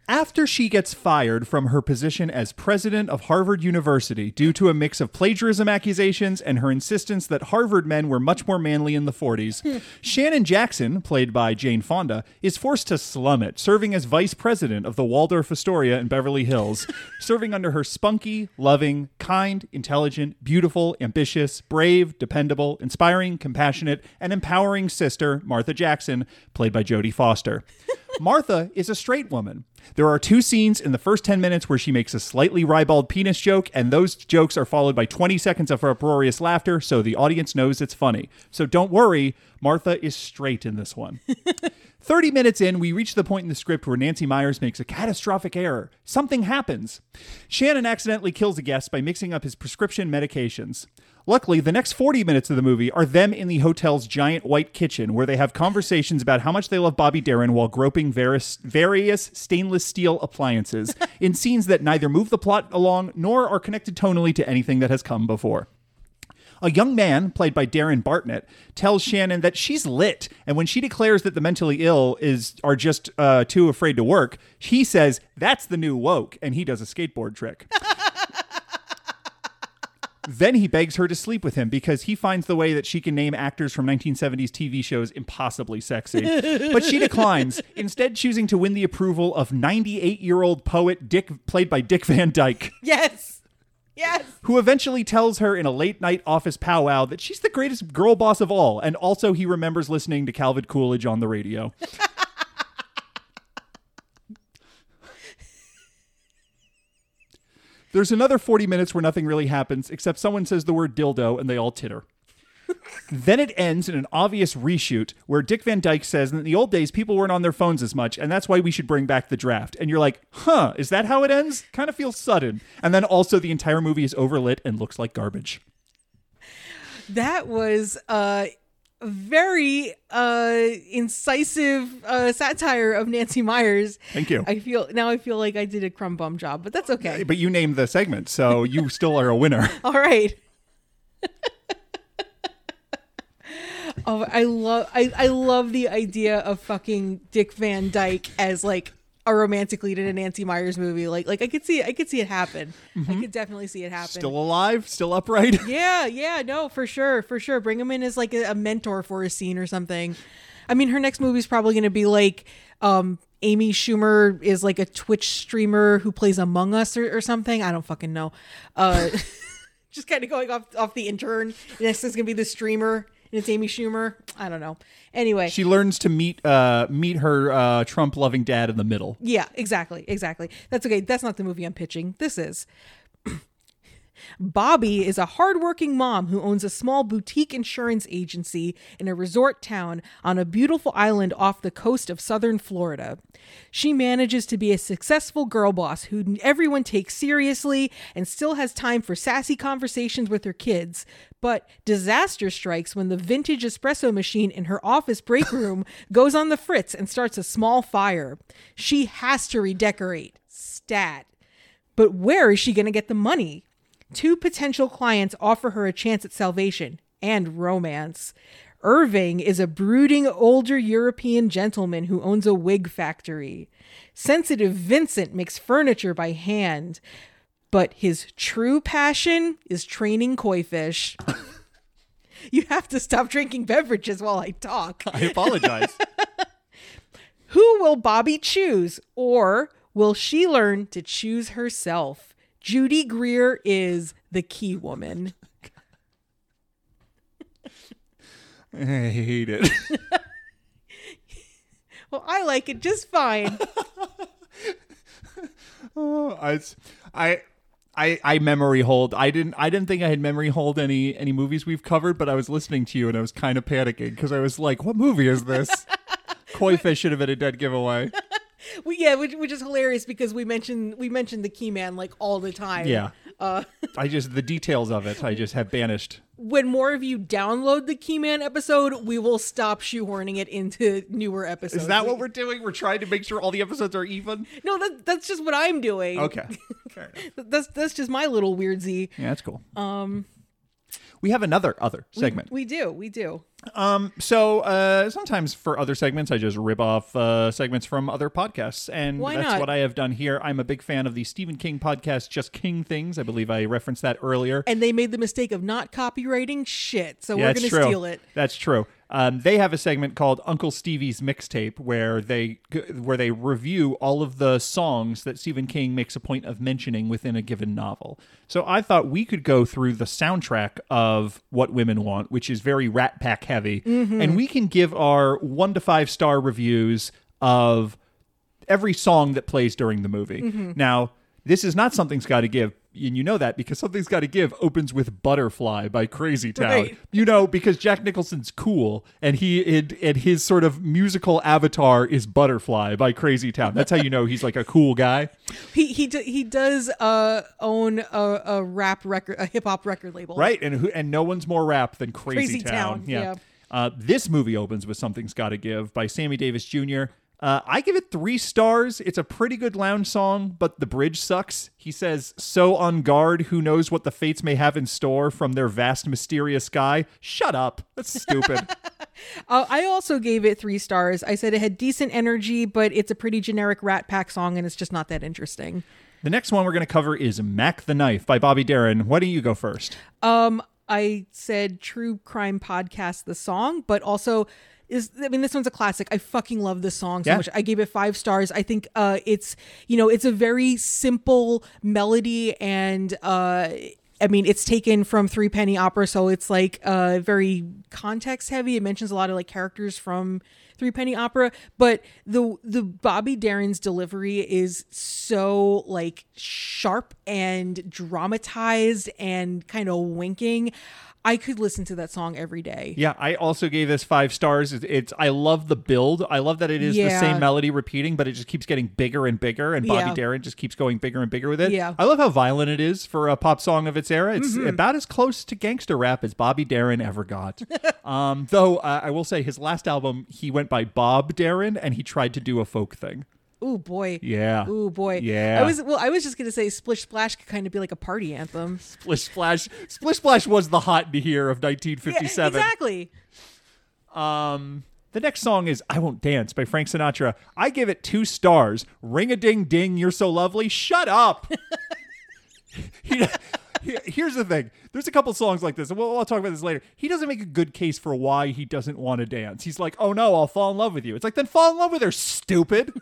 After she gets fired from her position as president of Harvard University due to a mix of plagiarism accusations and her insistence that Harvard men were much more manly in the 40s, hmm. Shannon Jackson, played by Jane Fonda, is forced to slum it, serving as vice president of the Waldorf Astoria in Beverly Hills, [LAUGHS] serving under her spunky, loving, kind, intelligent, beautiful, ambitious, brave, dependable, inspiring, compassionate, and empowering sister, Martha Jackson, played by Jodie Foster. [LAUGHS] Martha is a straight woman. There are two scenes in the first 10 minutes where she makes a slightly ribald penis joke, and those jokes are followed by 20 seconds of uproarious laughter, so the audience knows it's funny. So don't worry, Martha is straight in this one. [LAUGHS] 30 minutes in, we reach the point in the script where Nancy Meyers makes a catastrophic error. Something happens. Shannon accidentally kills a guest by mixing up his prescription medications. Luckily, the next 40 minutes of the movie are them in the hotel's giant white kitchen where they have conversations about how much they love Bobby Darin while groping various, various stainless steel appliances [LAUGHS] in scenes that neither move the plot along nor are connected tonally to anything that has come before. A young man, played by Darren Barnet, tells Shannon that she's lit, and when she declares that the mentally ill is are just uh, too afraid to work, he says that's the new woke, and he does a skateboard trick. [LAUGHS] then he begs her to sleep with him because he finds the way that she can name actors from 1970s TV shows impossibly sexy. but she declines, instead choosing to win the approval of 98-year-old poet Dick played by Dick Van Dyke. Yes. Yes. who eventually tells her in a late night office powwow that she's the greatest girl boss of all, and also he remembers listening to Calvin Coolidge on the radio. There's another 40 minutes where nothing really happens except someone says the word dildo and they all titter. [LAUGHS] then it ends in an obvious reshoot where Dick Van Dyke says in the old days people weren't on their phones as much and that's why we should bring back the draft. And you're like, huh, is that how it ends? Kind of feels sudden. And then also the entire movie is overlit and looks like garbage. That was uh very uh incisive uh satire of Nancy Meyers. Thank you. I feel now I feel like I did a crumb bum job, but that's okay. But you named the segment, so you [LAUGHS] still are a winner. All right. oh, I love I, I love the idea of fucking Dick Van Dyke as like a romantic lead in a Nancy Meyers movie. Like like I could see I could see it happen. I could definitely see it happen. Still alive, still upright. [LAUGHS] Yeah, yeah, no, for sure, for sure. Bring him in as like a, a mentor for a scene or something. I mean, her next movie is probably going to be like um, Amy Schumer is like a Twitch streamer who plays Among Us or, or something. I don't fucking know. Uh, [LAUGHS] just kind of going off off the intern. Next is going to be the streamer, and it's Amy Schumer. I don't know. Anyway, She learns to meet uh meet her uh Trump loving dad in the middle. Yeah, exactly, exactly. That's okay. That's not the movie I'm pitching. This is. [CLEARS THROAT] Bobby is a hardworking mom who owns a small boutique insurance agency in a resort town on a beautiful island off the coast of southern Florida. She manages to be a successful girl boss who everyone takes seriously and still has time for sassy conversations with her kids. But disaster strikes when the vintage espresso machine in her office break [LAUGHS] room goes on the fritz and starts a small fire. She has to redecorate. Stat. But where is she going to get the money? Two potential clients offer her a chance at salvation and romance. Irving is a brooding older European gentleman who owns a wig factory. Sensitive Vincent makes furniture by hand, but his true passion is training koi fish. [LAUGHS] you have to stop drinking beverages while I talk. I apologize. [LAUGHS] Who will Bobby choose, or will she learn to choose herself? Judy Greer is the key woman. [LAUGHS] I hate it. [LAUGHS] Well, I like it just fine. [LAUGHS] Oh, I, I, I, I memory hold. I didn't. I didn't think I had memory hold any any movies we've covered, but I was listening to you and I was kind of panicking because I was like, "What movie is this?" Koi fish should have been a dead giveaway. [LAUGHS] well, yeah, which, which is hilarious because we mentioned we mentioned the key man like all the time. Yeah. Uh, [LAUGHS] I just the details of it. I just have banished. when more of you download the key man episode, we will stop shoehorning it into newer episodes. Is that what we're doing? We're trying to make sure all the episodes are even. No, that, that's just what I'm doing. Okay. [LAUGHS] Fair enough. That's that's just my little weird Z. Yeah, that's cool. Um, we have another other segment. We do, we do. Um, so uh, sometimes for other segments, I just rip off uh, segments from other podcasts, and Why that's not? what I have done here. I'm a big fan of the Stephen King podcast, Just King Things. I believe I referenced that earlier. And they made the mistake of not copywriting shit, so Yeah, we're gonna steal it. That's true. Um, they have a segment called Uncle Stevie's Mixtape, where they where they review all of the songs that Stephen King makes a point of mentioning within a given novel. So I thought we could go through the soundtrack of What Women Want, which is very Rat Pack heavy, Mm-hmm. and we can give our one to five star reviews of every song that plays during the movie. Mm-hmm. Now, this is not something's got to give, and you know that because something's got to give opens with "Butterfly" by Crazy Town. Right. You know because Jack Nicholson's cool, and he and, and his sort of musical avatar is "Butterfly" by Crazy Town. That's how you know he's like a cool guy. He he d- he does uh own a, a rap record, a hip hop record label. Right, and who and no one's more rap than Crazy, Crazy Town, yeah. Uh, this movie opens with "Something's Got to Give" by Sammy Davis Jr. Uh, I give it three stars. It's a pretty good lounge song, but the bridge sucks. He says, "So on guard, who knows what the fates may have in store from their vast, mysterious sky." Shut up. That's stupid. [LAUGHS] Uh, I also gave it three stars. I said it had decent energy, but it's a pretty generic Rat Pack song, and it's just not that interesting. The next one we're going to cover is Mack the Knife by Bobby Darin. Why don't you go first? Um, I said true crime podcast, the song, but also is I mean this one's a classic. I fucking love this song so Yeah. much. I gave it five stars. I think uh, it's you know it's a very simple melody and uh. I mean, it's taken from Three Penny Opera, so it's like uh, very context heavy. It mentions a lot of like characters from Three Penny Opera, but the the Bobby Darin's delivery is so like sharp and dramatized and kind of winking. I could listen to that song every day. Yeah, I also gave this five stars. It's, it's I love the build. I love that it is the same melody repeating, but it just keeps getting bigger and bigger, and Bobby Yeah. Darin just keeps going bigger and bigger with it. Yeah. I love how violent it is for a pop song of its era. It's Mm-hmm. about as close to gangster rap as Bobby Darin ever got. [LAUGHS] um, though uh, I will say, his last album he went by Bob Darin, and he tried to do a folk thing. Ooh boy. Yeah. Ooh boy. Yeah. I was well. I was just gonna say Splish Splash could kind of be like a party anthem. Splish Splash. Splish Splash was the hot here of Yeah, 1957. exactly. Um, the next song is "I Won't Dance" by Frank Sinatra. I give it two stars. Ring a ding ding, you're so lovely. Shut up. [LAUGHS] [LAUGHS] He- here's the thing. There's a couple songs like this, and we'll, I'll talk about this later. He doesn't make a good case for why he doesn't want to dance. He's like, "Oh no, I'll fall in love with you." It's like, then fall in love with her, stupid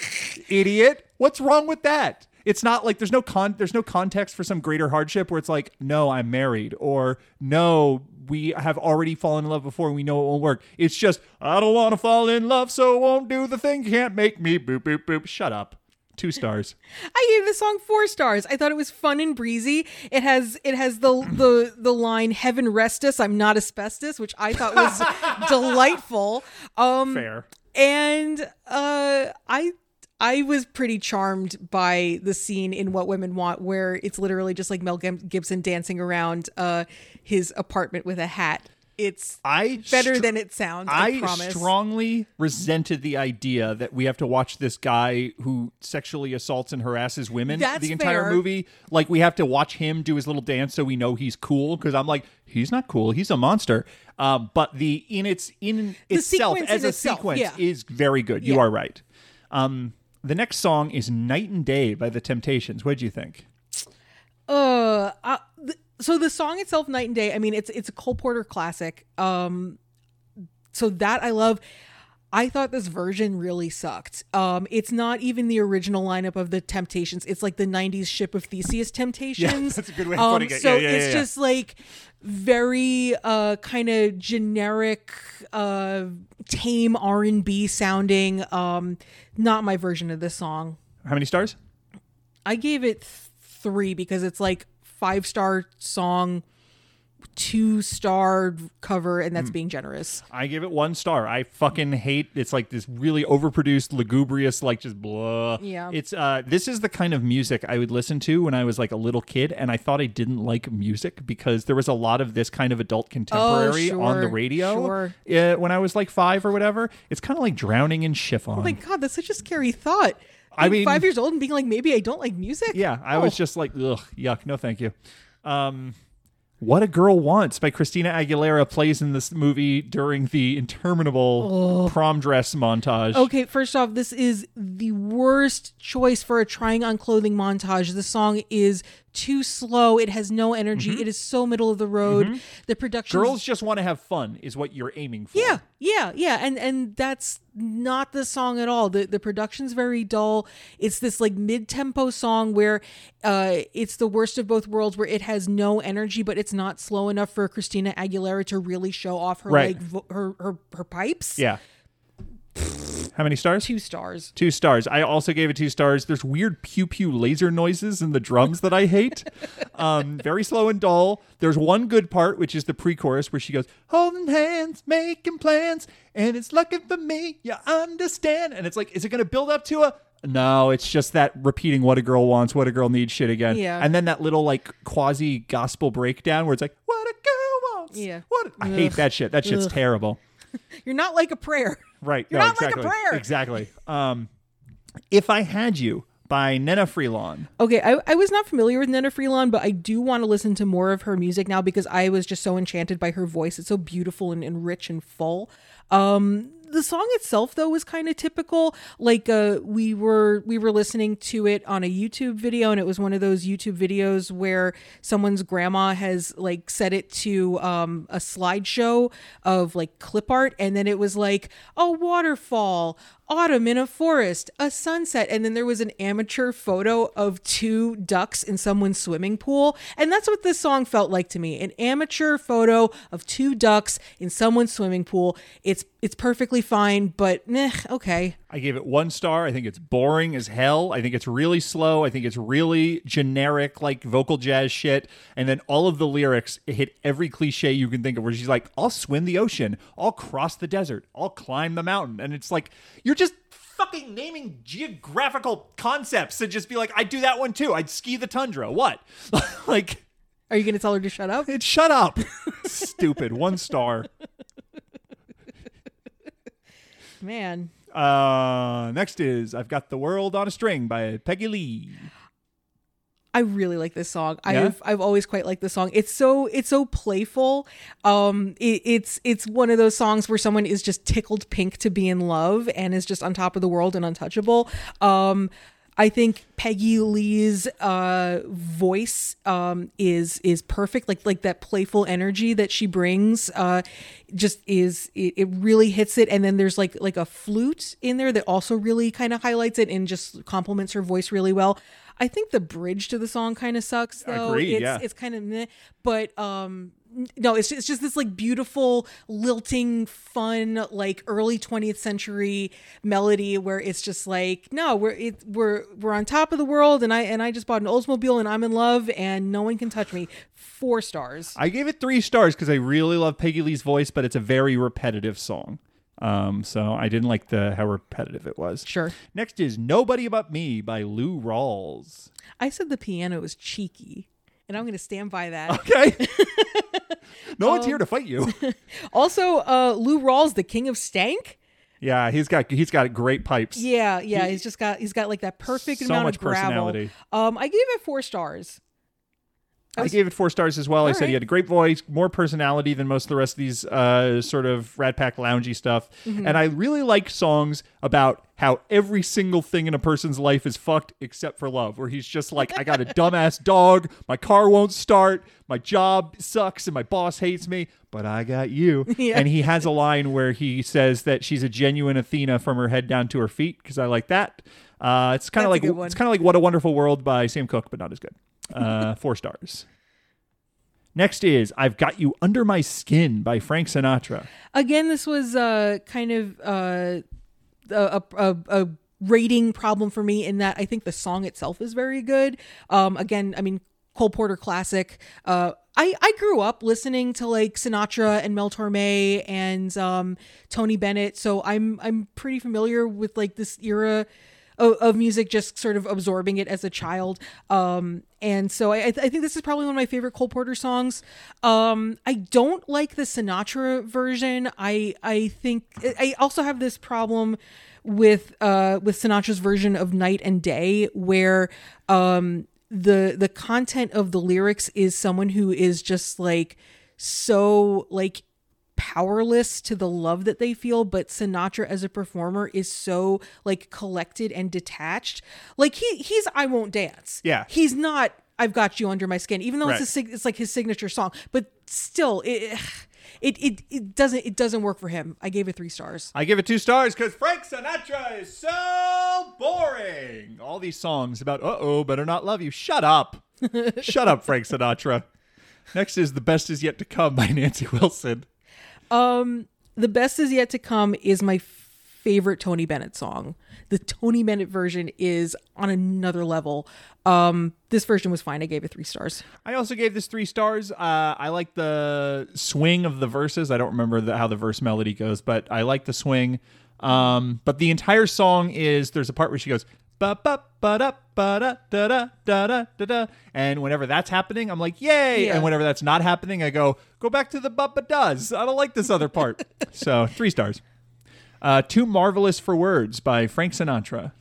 [LAUGHS] idiot. What's wrong with that? It's not like there's no con there's no context for some greater hardship where it's like, no, I'm married, or no, we have already fallen in love before and we know it won't work. It's just, I don't want to fall in love, so it won't do the thing. Can't make me boop boop boop. Shut up. Two stars. I gave the song four stars. I thought it was fun and breezy. It has it has the the the line "Heaven rest us, I'm not asbestos," which I thought was [LAUGHS] delightful. Um, Fair. and uh, I I was pretty charmed by the scene in What Women Want, where it's literally just like Mel Gibson dancing around uh, his apartment with a hat. It's I better str- than it sounds. I, I promise. strongly resented the idea that we have to watch this guy who sexually assaults and harasses women That's the entire fair. movie. Like we have to watch him do his little dance so we know he's cool. Because I'm like, he's not cool. He's a monster. Um, but the in its in itself as in a itself, sequence yeah. is very good. You Yeah. are right. Um, the next song is "Night and Day" by the Temptations. What would you think? uh, uh th- so the song itself night and day i mean it's it's a cole porter classic. Um so that i love. I thought this version really sucked. Um it's not even the original lineup of the temptations. It's like the 90s ship of theseus temptations Yeah, [LAUGHS] that's a good way of um, it. so Yeah, yeah, it's just like very uh kind of generic uh tame r&b sounding um not my version of this song. How many stars? I gave it th- three because it's like five star song, two star cover, and Hmm. that's being generous. I give it one star. I fucking hate it's like this really overproduced, lugubrious, like just blah. Yeah. It's uh this is the kind of music I would listen to when I was like a little kid and I thought I didn't like music because there was a lot of this kind of adult contemporary on the radio sure. uh, when I was like five or whatever. It's kind of like drowning in chiffon. Oh my god, that's such a scary thought. I mean- five years old and being like, maybe I don't like music. yeah, I Oh. was just like, ugh, yuck, no thank you. Um what a Girl Wants by Christina Aguilera plays in this movie during the interminable prom dress montage. Okay, first off, this is the worst choice for a trying on clothing montage. The song is too slow. It has no energy. Mm-hmm. It is so middle of the road. The production Girls just want to have fun, is what you're aiming for. Yeah, yeah, yeah, and and that's not the song at all. the The production's very dull. It's this like mid tempo song where, uh, it's the worst of both worlds, where it has no energy, but it's not slow enough for Christina Aguilera to really show off her Right. like vo- her her her pipes. Yeah. [SNIFFS] How many stars? two stars. Two stars. I also gave it two stars. There's weird pew pew laser noises in the drums that I hate. [LAUGHS] Um, very slow and dull. There's one good part, which is the pre chorus, where she goes, holding hands, making plans, and it's looking for me. You understand? And it's like, is it going to build up to a. No, it's just that repeating what a girl wants, what a girl needs shit again. Yeah. And then that little like quasi gospel breakdown where it's like, what a girl wants. Yeah. What a-" I hate that shit. That shit's Ugh. terrible. [LAUGHS] You're not like a prayer. Right. You're no, not like a prayer. Exactly. Um, if I had you by Nnenna Freelon. Okay, I, I was not familiar with Nnenna Freelon, but I do want to listen to more of her music now because I was just so enchanted by her voice. It's so beautiful and, and rich and full. Um, the song itself though was kind of typical. Like uh, we were we were listening to it on a YouTube video, and it was one of those YouTube videos where someone's grandma has like set it to um, a slideshow of like clip art, and then it was like a waterfall, autumn in a forest, a sunset, and then there was an amateur photo of two ducks in someone's swimming pool. And that's what this song felt like to me. An amateur photo of two ducks in someone's swimming pool. It's it's perfectly fine, but meh, okay. I gave it one star. I think it's boring as hell. I think it's really slow. I think it's really generic, like vocal jazz shit. And then all of the lyrics hit every cliche you can think of where she's like, I'll swim the ocean, I'll cross the desert, I'll climb the mountain. And it's like, you're just fucking naming geographical concepts and just be like, I'd do that one too. I'd ski the tundra. What? [LAUGHS] like, Are you going to tell her to shut up? it's [LAUGHS] shut up. [LAUGHS] Stupid. One star. Man. Uh, next is I've Got the World on a String by Peggy Lee. I really like this song. Yeah? I've I've always quite liked this song. It's so it's so playful. Um, it, it's it's one of those songs where someone is just tickled pink to be in love and is just on top of the world and untouchable. Um, I think Peggy Lee's uh, voice um, is is perfect. Like like that playful energy that she brings, uh, just is it, it really hits it. And then there's like like a flute in there that also really kind of highlights it and just complements her voice really well. I think the bridge to the song kind of sucks though. Agreed, it's yeah. it's kind of meh, but um no, it's just, it's just this like beautiful, lilting, fun, like early 20th century melody where it's just like, no, we're it, we're we're on top of the world, and I and I just bought an Oldsmobile, and I'm in love, and no one can touch me. Four stars. I gave it three stars because I really love Peggy Lee's voice, but it's a very repetitive song. Um, so I didn't like the how repetitive it was. Sure. Next is Nobody But Me by Lou Rawls. I said the piano was cheeky, and I'm going to stand by that. Okay. [LAUGHS] no one's here to fight you. [LAUGHS] also, uh, Lou Rawls, the king of stank. Yeah, he's got he's got great pipes. Yeah, yeah, he's just got he's got like that perfect So amount much of gravel. personality. Um, I gave it four stars. I gave it four stars as well. I said he had a great voice, more personality than most of the rest of these uh, sort of Rat Pack loungy stuff. Mm-hmm. And I really like songs about how every single thing in a person's life is fucked except for love, where he's just like, I got a dumbass [LAUGHS] dog, my car won't start, my job sucks, and my boss hates me, but I got you. [LAUGHS] Yeah. And he has a line where he says that she's a genuine Athena from her head down to her feet, because I like that. Uh, it's kind of like it's kind of like What a Wonderful World by Sam Cooke, but not as good. Uh, four stars. Next is I've Got You Under My Skin by Frank Sinatra. again this was uh kind of uh a, a, a rating problem for me in that i think the song itself is very good um again i mean cole porter classic uh I, I grew up listening to like Sinatra and Mel Torme and um, Tony Bennett, so I'm I'm pretty familiar with like this era of, of music, just sort of absorbing it as a child. Um, and so I, I think this is probably one of my favorite Cole Porter songs. Um, I don't like the Sinatra version. I I think I also have this problem with uh with Sinatra's version of Night and Day, where um the the content of the lyrics is someone who is just like so like powerless to the love that they feel but Sinatra as a performer is so like collected and detached like he he's I won't dance Yeah. he's not I've got you under my skin even though Right. it's a it's like his signature song but still it it, it it doesn't it doesn't work for him I gave it 3 stars I give it two stars because Frank Sinatra is so boring. All these songs about uh oh, better not love you. Shut up. [LAUGHS] Shut up, Frank Sinatra. Next is The Best Is Yet to Come by Nancy Wilson. The best is yet to come is my favorite Tony Bennett song. The Tony Bennett version is on another level. Um, this version was fine. I gave it three stars. I also gave this three stars. Uh, I like the swing of the verses. I don't remember the, how the verse melody goes, but I like the swing. Um, but the entire song is there's a part where she goes ba ba ba da ba da da da da da da da, and whenever that's happening, I'm like yay, Yeah. and whenever that's not happening, I go go back to the ba ba does. I don't like this other part. [LAUGHS] so three stars. Uh, Too Marvelous for Words by Frank Sinatra.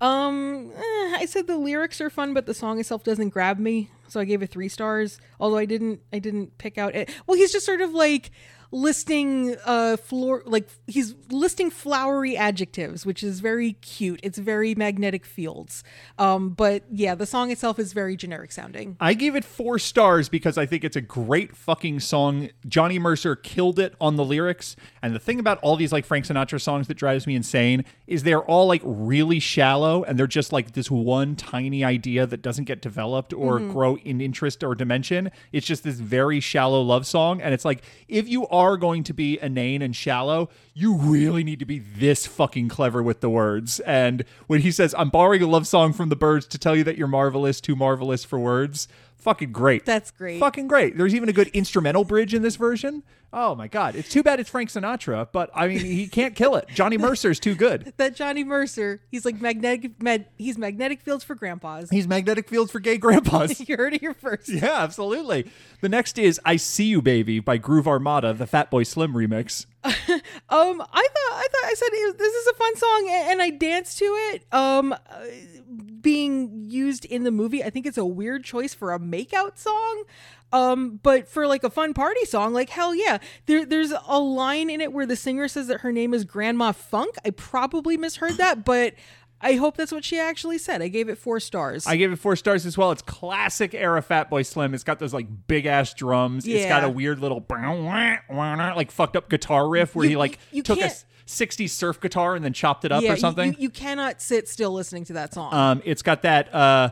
Um, eh, I said the lyrics are fun, but the song itself doesn't grab me, so I gave it three stars. Although I didn't, I didn't pick out it. Well, he's just sort of like, listing uh floor like he's listing flowery adjectives which is very cute it's very magnetic fields um but yeah the song itself is very generic sounding I gave it four stars because I think it's a great fucking song. Johnny Mercer killed it on the lyrics. And the thing about all these like Frank Sinatra songs that drives me insane is they're all like really shallow and they're just like this one tiny idea that doesn't get developed or grow in interest or dimension. It's just this very shallow love song. And it's like, if you are going to be inane and shallow, you really need to be this fucking clever with the words. And when he says, I'm borrowing a love song from the birds to tell you that you're marvelous, too marvelous for words, fucking great. That's great. Fucking great. There's even a good instrumental bridge in this version. Oh my God. It's too bad it's Frank Sinatra, but I mean, he can't kill it. Johnny Mercer's too good. [LAUGHS] that Johnny Mercer he's like magnetic med, he's magnetic fields for grandpas He's magnetic fields for gay grandpas. [LAUGHS] you heard it here first [LAUGHS] Yeah, absolutely. The next is I See You Baby by Groove Armada, the Fatboy Slim remix. Um, I thought I thought I said this is a fun song, and I danced to it. Um, uh, being used in the movie, I think it's a weird choice for a makeout song. Um, but for like a fun party song, like hell yeah. There, there's a line in it where the singer says that her name is Grandma Funk. I probably misheard that, but I hope that's what she actually said. I gave it four stars. I gave it four stars as well. It's classic era Fatboy Slim. It's got those like big ass drums. It's got a weird little like fucked up guitar riff where You- he like you- took a can't- 60s surf guitar and then chopped it up yeah, or something. You, you cannot sit still listening to that song. Um, it's got that uh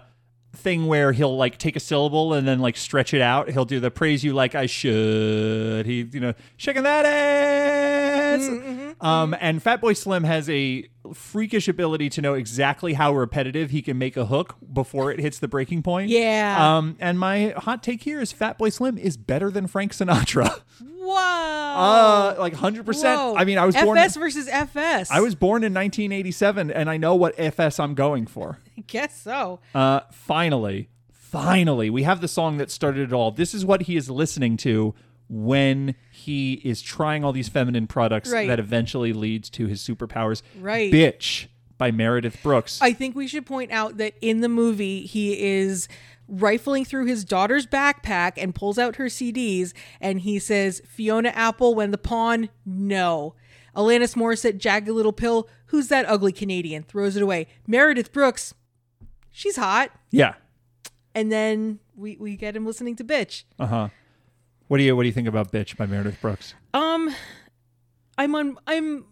thing where he'll like take a syllable and then like stretch it out. He'll do the praise you like I should. He, you know, shaking that ass. Mm-hmm, Um, and Fatboy Slim has a freakish ability to know exactly how repetitive he can make a hook before it hits the breaking point. Yeah. Um, and my hot take here is Fatboy Slim is better than Frank Sinatra. Whoa. uh, like hundred percent. Whoa. I mean, I was born. FS versus FS. I was born in 1987, and I know what FS I'm going for. I [LAUGHS] guess so. Uh, finally, finally, we have the song that started it all. This is what he is listening to when he is trying all these feminine products Right. that eventually leads to his superpowers. Right. Bitch by Meredith Brooks. I think we should point out that in the movie, he is rifling through his daughter's backpack and pulls out her CDs and he says, Fiona Apple, When the Pawn, no. Alanis Morissette, Jagged Little Pill, who's that ugly Canadian? Throws it away. Meredith Brooks, she's hot. yeah. And then we, we get him listening to Bitch. Uh huh. What do you What do you think about Bitch by Meredith Brooks? Um, I'm on. I'm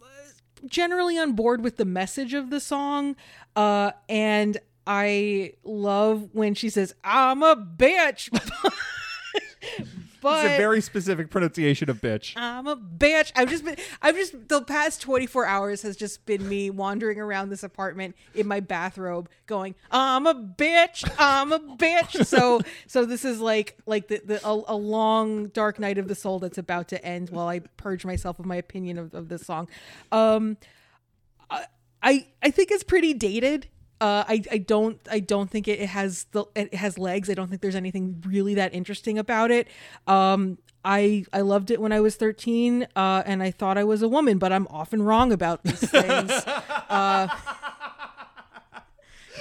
generally on board with the message of the song, uh, and I love when she says, "I'm a bitch," [LAUGHS] but It's a very specific pronunciation of bitch. I'm a bitch. I've just been. I've just the past 24 hours has just been me wandering around this apartment in my bathrobe, going, "I'm a bitch. I'm a bitch." [LAUGHS] So, so this is like like the, the a, a long dark night of the soul that's about to end while I purge myself of my opinion of, of this song. Um, I I think it's pretty dated. Uh, I I don't I don't think it has the it has legs. I don't think there's anything really that interesting about it. Um, I I loved it when I was 13, uh, and I thought I was a woman, but I'm often wrong about these things. [LAUGHS] uh,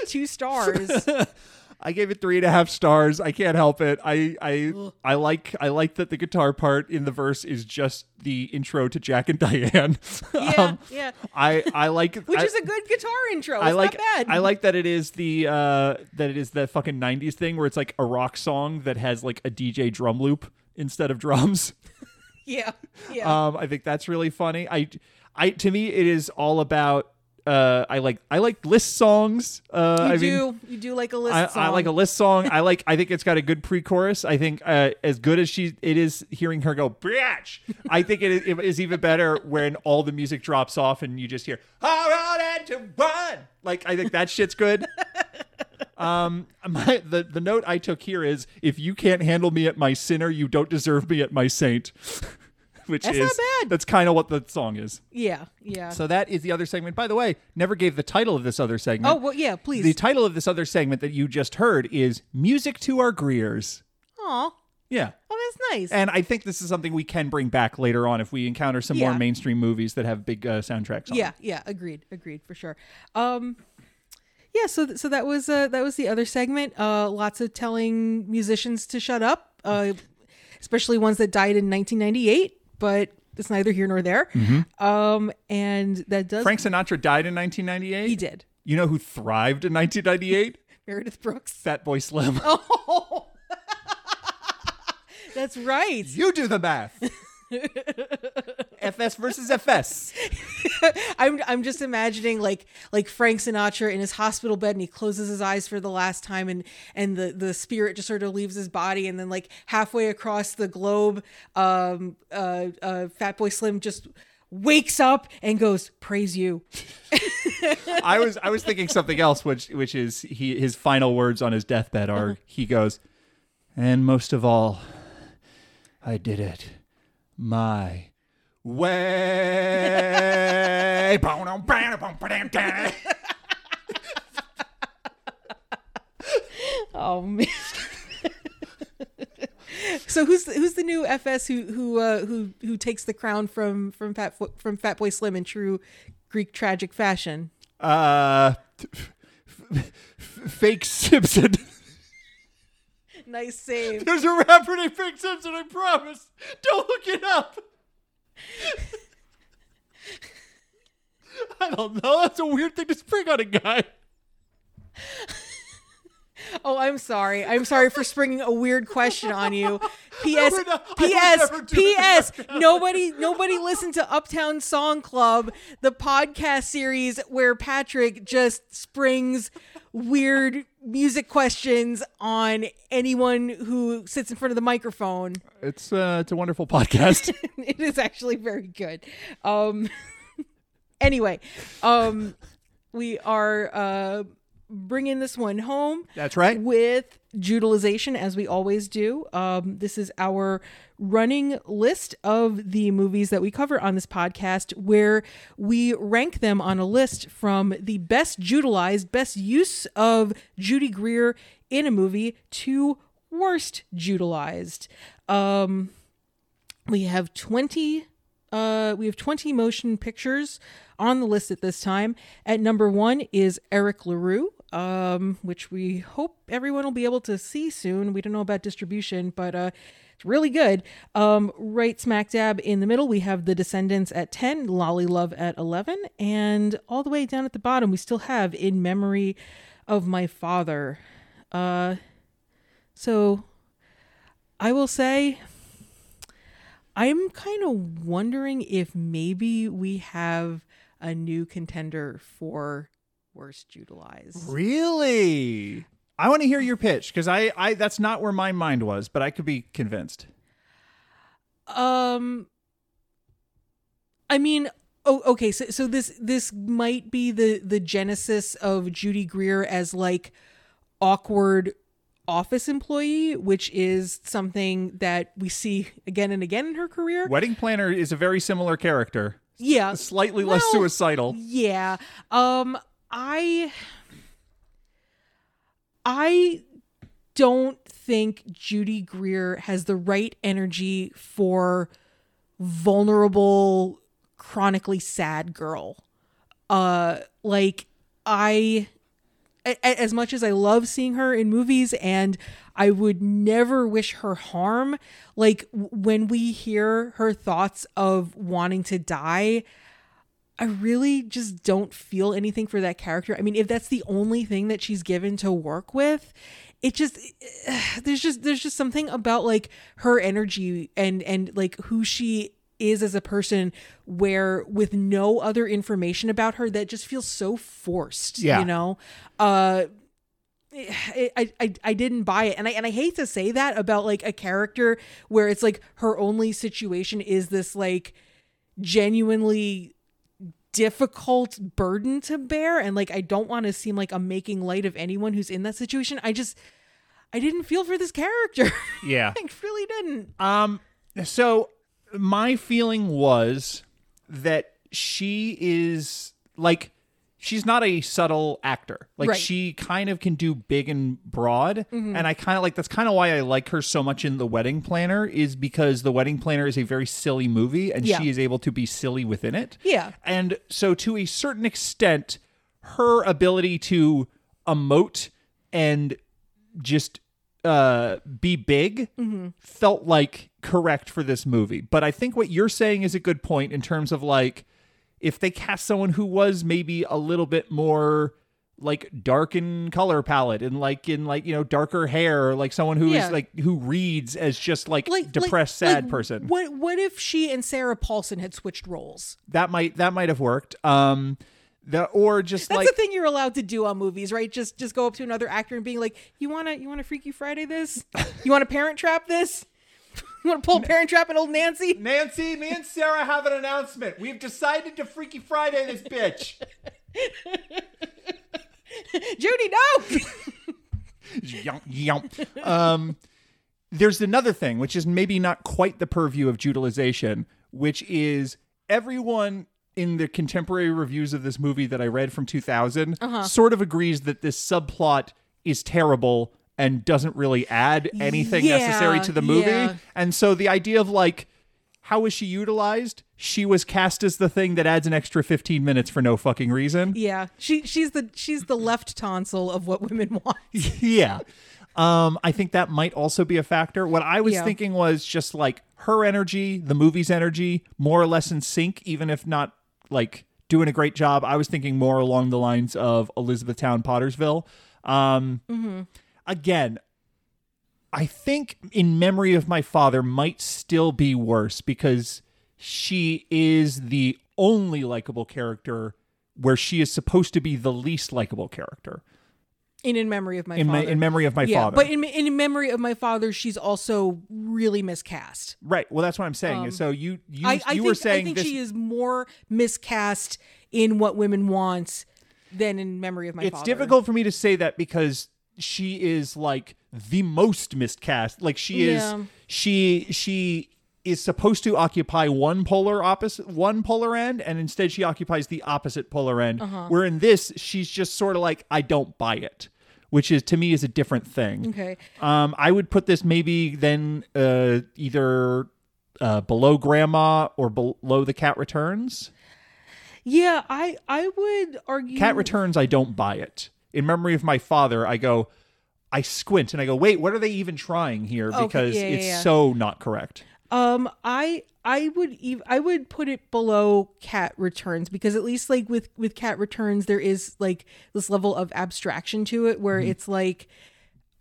two stars. [LAUGHS] I gave it three and a half stars. I can't help it. I I I like I like that the guitar part in the verse is just the intro to Jack and [LAUGHS] Diane. Yeah, yeah. I I like Which I, is a good guitar intro. It's I like not bad. I like that it is the uh that it is the fucking 90s thing where it's like a rock song that has like a DJ drum loop instead of drums. [LAUGHS] [LAUGHS] Yeah, yeah. Um, I think that's really funny. I, I to me, it is all about. Uh, I like I like list songs. Uh, you I do mean, you do like a list I, song. I like a list song. I [LAUGHS] like. I think it's got a good pre-chorus. I think uh, as good as she it is hearing her go bitch. I think it is, it is even better when all the music drops off and you just hear "All right and to run." Like I think that shit's good. [LAUGHS] Um, my the the note I took here is if you can't handle me at my sinner, you don't deserve me at my saint. [LAUGHS] [LAUGHS] Which That's is not bad. that's kind of what the song is. yeah, yeah. So that is the other segment. By the way, never gave the title of this other segment. oh well, yeah. Please. The title of this other segment that you just heard is Music to Our Greers. Aw. Yeah. Oh, that's nice. And I think this is something we can bring back later on if we encounter some more mainstream movies that have big uh, soundtracks on. yeah, yeah. Agreed. Agreed for sure. Um, yeah. So th- so that was uh that was the other segment. Uh, lots of telling musicians to shut up. Uh, especially ones that died in 1998. But it's neither here nor there. Um, and that does Frank Sinatra died in 1998. he did You know who thrived in 1998? [LAUGHS] Meredith Brooks. Fatboy Slim. Oh, [LAUGHS] that's right. You do the math. [LAUGHS] FS versus FS. [LAUGHS] I'm I'm just imagining like like Frank Sinatra in his hospital bed and he closes his eyes for the last time and and the the spirit just sort of leaves his body and then like halfway across the globe um uh uh Fatboy Slim just wakes up and goes praise you. [LAUGHS] I was I was thinking something else, which which is he his final words on his deathbed are he goes, and most of all, I did it my way. Oh man. so who's the, who's the new FS who who uh, who who takes the crown from from Fat from Fatboy Slim in true Greek tragic fashion? uh, f- f- fake Simpson. [LAUGHS] Nice save. There's a rapper named Fake Simpson. I promise. Don't look it up. [LAUGHS] I don't know. That's a weird thing to spring on a guy. [LAUGHS] Oh, I'm sorry. I'm sorry for springing a weird question on you. P.S. not- P.S. P.S. Nobody, nobody listened to Uptown Song Club, the podcast series where Patrick just springs weird music questions on anyone who sits in front of the microphone. It's uh, it's a wonderful podcast. [LAUGHS] it is actually very good. Um, [LAUGHS] anyway, um, we are uh, bringing this one home. That's right. With Judalization, as we always do. Um, this is our running list of the movies that we cover on this podcast, where we rank them on a list from the best Judalized, best use of Judy Greer in a movie to worst Judalized. Um, we have 20 uh we have 20 motion pictures on the list at this time at number one is eric larue um which we hope everyone will be able to see soon. We don't know about distribution but uh it's really good. Um right smack dab in the middle we have the descendants at 10 Lollilove at 11 and all the way down at the bottom we still have in memory of my father. Uh so i will say I'm kind of wondering if maybe we have a new contender for worst utilized. Really? I want to hear your pitch because I, I that's not where my mind was, but I could be convinced. Um I mean, oh okay, so so this this might be the the genesis of Judy Greer as like awkward office employee, which is something that we see again and again in her career. Wedding Planner is a very similar character, Yeah. slightly less suicidal. Yeah. Um I I don't think Judy Greer has the right energy for vulnerable chronically sad girl. Uh like I as much as I love seeing her in movies and I would never wish her harm, like when we hear her thoughts of wanting to die, I really just don't feel anything for that character. I mean, if that's the only thing that she's given to work with, it just [SIGHS] there's just there's just something about like her energy and and like who she is as a person where with no other information about her that just feels so forced, Yeah. you know. Uh [SIGHS] I, I I didn't buy it and I and I hate to say that about like a character where it's like her only situation is this like genuinely difficult burden to bear and like I don't want to seem like I'm making light of anyone who's in that situation. I just I didn't feel for this character. [LAUGHS] Yeah. I really didn't. Um. So my feeling was that she is like she's not a subtle actor. Like Right. she kind of can do big and broad, Mm-hmm. and I kind of like that's kind of why I like her so much in The Wedding Planner is because The Wedding Planner is a very silly movie, and Yeah. she is able to be silly within it. Yeah. And so, to a certain extent, her ability to emote and just uh, be big felt like correct for this movie. But I think what you're saying is a good point in terms of like if they cast someone who was maybe a little bit more like dark in color palette and like in like you know darker hair or like someone who is Yeah. like who reads as just like, like depressed like- sad like, person What what if she and Sarah Paulson had switched roles? that might that might have worked um the or just That's like the thing you're allowed to do on movies, right? Just just go up to another actor and being like, "You wanna you wanna Freaky Friday this? You wanna Parent Trap this? You wanna pull a Parent Trap and old Nancy?" Nancy, me and Sarah have an announcement. We've decided to Freaky Friday this bitch. [LAUGHS] Judy, no. [LAUGHS] Yump, yump. Um, there's another thing, which is maybe not quite the purview of utilization, which is everyone in the contemporary reviews of this movie that I read from 2000 Uh-huh. sort of agrees that this subplot is terrible and doesn't really add anything Yeah, necessary to the movie. yeah. And so the idea of like, how was she utilized? She was cast as the thing that adds an extra 15 minutes for no fucking reason. yeah, she she's the she's the left tonsil of what women want. [LAUGHS] yeah. Um, I think that might also be a factor. What I was Yeah. thinking was just like her energy, the movie's energy, more or less in sync, even if not like doing a great job. I was thinking more along the lines of Elizabethtown Pottersville. Um, Again, I think in memory of my father might still be worse because she is the only likable character where she is supposed to be the least likable character In in memory of my in father. my in memory of my yeah, father. but in in memory of my father, she's also really miscast. right. Well, that's what I'm saying. Um, so you you I, I you think, were saying I think this. she is more miscast in what women want than in memory of my father. it's father. difficult for me to say that because she is like the most miscast. Like she is she she is supposed to occupy one polar opposite one polar end and instead she occupies the opposite polar end. Uh-huh. Where in this she's just sort of like I don't buy it, which is to me is a different thing. Okay. Um, I would put this maybe then uh, either uh, below Grandma or below The Cat Returns. Yeah, I I would argue Cat Returns, I don't buy it. In memory of my father, I go, I squint and I go, wait, what are they even trying here? Okay, Because yeah, yeah, it's yeah. so not correct. Um, I I would ev- I would put it below Cat Returns because at least like with with Cat Returns there is like this level of abstraction to it where it's like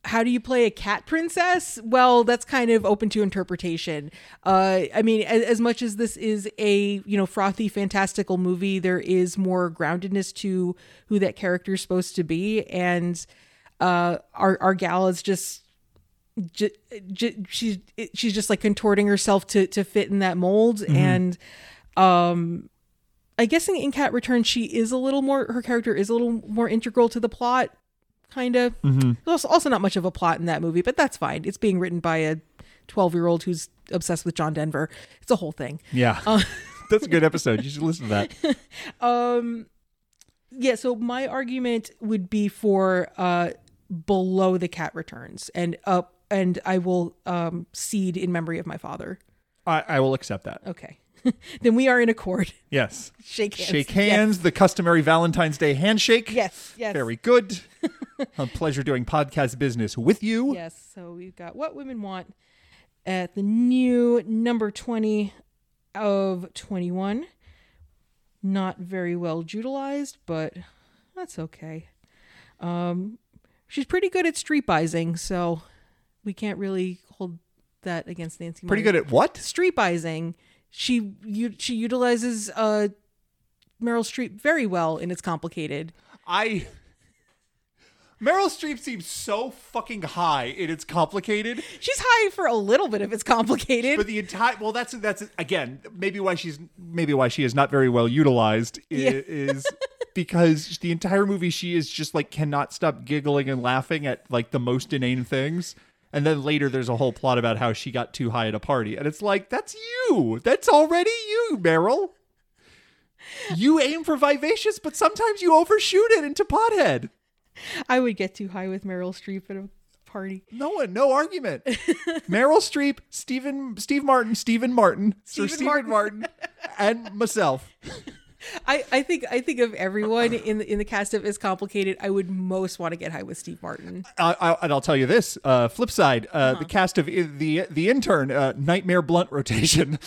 how do you play a cat princess? Well, that's kind of open to interpretation. Uh, I mean, as, as much as this is a you know frothy, fantastical movie, there is more groundedness to who that character is supposed to be, and uh, our our gal is just j- j- she's she's just like contorting herself to to fit in that mold and um i guess in, in cat return she is a little more her character is a little more integral to the plot kind of also, also not much of a plot in that movie but that's fine it's being written by a 12 year old who's obsessed with john denver it's a whole thing Yeah. [LAUGHS] [LAUGHS] That's a good episode. You should listen to that. [LAUGHS] yeah so my argument would be for uh below the cat returns and up and i will um cede in memory of my father I, I will accept that. Okay. then we are in accord. Yes. Shake hands. Shake hands, the customary Valentine's Day handshake. Yes. Yes. Very good. [LAUGHS] a pleasure doing podcast business with you. Yes. So we've got what women want at the new number 20 of 21. Not very well utilized, but that's okay. Um, she's pretty good at street bizing, so we can't really hold that against Nancy. Pretty Meyer. good at what? street bizing. She you, she utilizes uh Meryl Streep very well and it's complicated. I. Meryl Streep seems so fucking high and it's complicated. She's high for a little bit if it's complicated. But the entire well, that's that's again maybe why she's maybe why she is not very well utilized Yeah. is [LAUGHS] because the entire movie she is just like cannot stop giggling and laughing at like the most inane things. And then later there's a whole plot about how she got too high at a party. And it's like, that's you. That's already you, Meryl. You aim for vivacious, but sometimes you overshoot it into pothead. [LAUGHS] I would get too high with Meryl Streep at a party. No one, no argument. [LAUGHS] Meryl Streep, Stephen, Steve Martin, Stephen Martin, Sir Stephen Stephen Martin, and myself. [LAUGHS] I, I think I think of everyone in the in the cast of Is Complicated, I would most want to get high with Steve Martin. I, I, and I'll tell you this. Uh, flip side, uh, the cast of the the intern, uh, Nightmare Blunt rotation.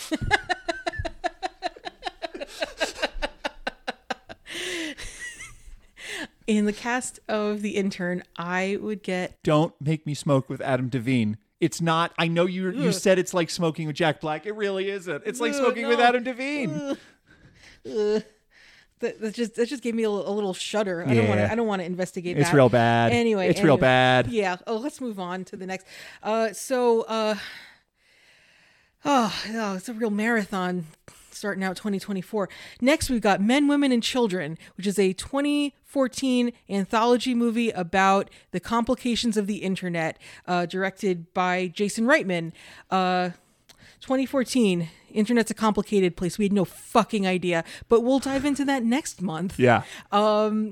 In the cast of The Intern, I would get Don't make me smoke with Adam Devine. It's not. I know you. You said it's like smoking with Jack Black. It really isn't. It's like Ugh, smoking with. Adam Devine. that, that just that just gave me a, little- a little shudder. I don't want Yeah. to I don't want to investigate It's that. real bad. Anyway, It's real anyway. bad. Yeah. Oh, let's move on to the next. Uh, so uh, [SIGHS] oh, oh, it's a real marathon starting out 2024. Next, we've got Men, Women, and Children, which is a 2014 anthology movie about the complications of the internet, uh, directed by Jason Reitman. Uh, 2014, internet's a complicated place. We had no fucking idea, but we'll dive into that next month. Yeah. Um,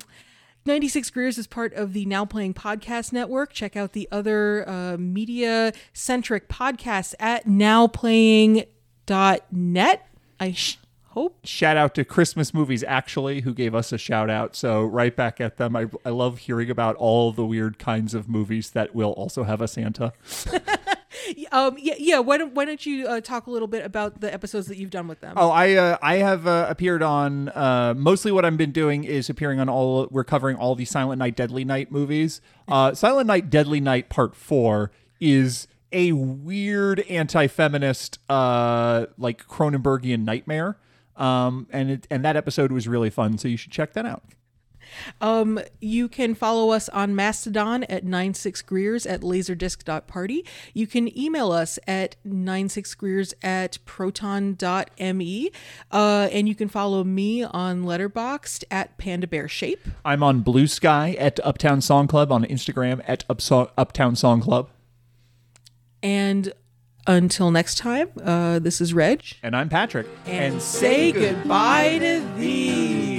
96 Greers is part of the Now Playing Podcast Network. Check out the other uh, media centric podcasts at nowplaying.net. I sh- hope. Shout out to Christmas Movies Actually, who gave us a shout out. So right back at them. I I love hearing about all the weird kinds of movies that will also have a Santa. [LAUGHS] Um, yeah, yeah. Why don't Why don't you uh, talk a little bit about the episodes that you've done with them? Oh, I uh, I have uh, appeared on uh, mostly what I've been doing is appearing on all. We're covering all the Silent Night, Deadly Night movies. Uh, Silent Night, Deadly Night Part Four is a weird anti-feminist, uh, like Cronenbergian nightmare. Um, and it, and that episode was really fun, so you should check that out. Um, you can follow us on Mastodon at 96greers at laserdisc.party. You can email us at 96greers at proton.me. Uh, and you can follow me on Letterboxd at Panda Bear Shape. I'm on Blue Sky at Uptown Song Club on Instagram at Upso- Uptown Song Club, And until next time, uh, this is Reg. and I'm Patrick. And say goodbye to thee.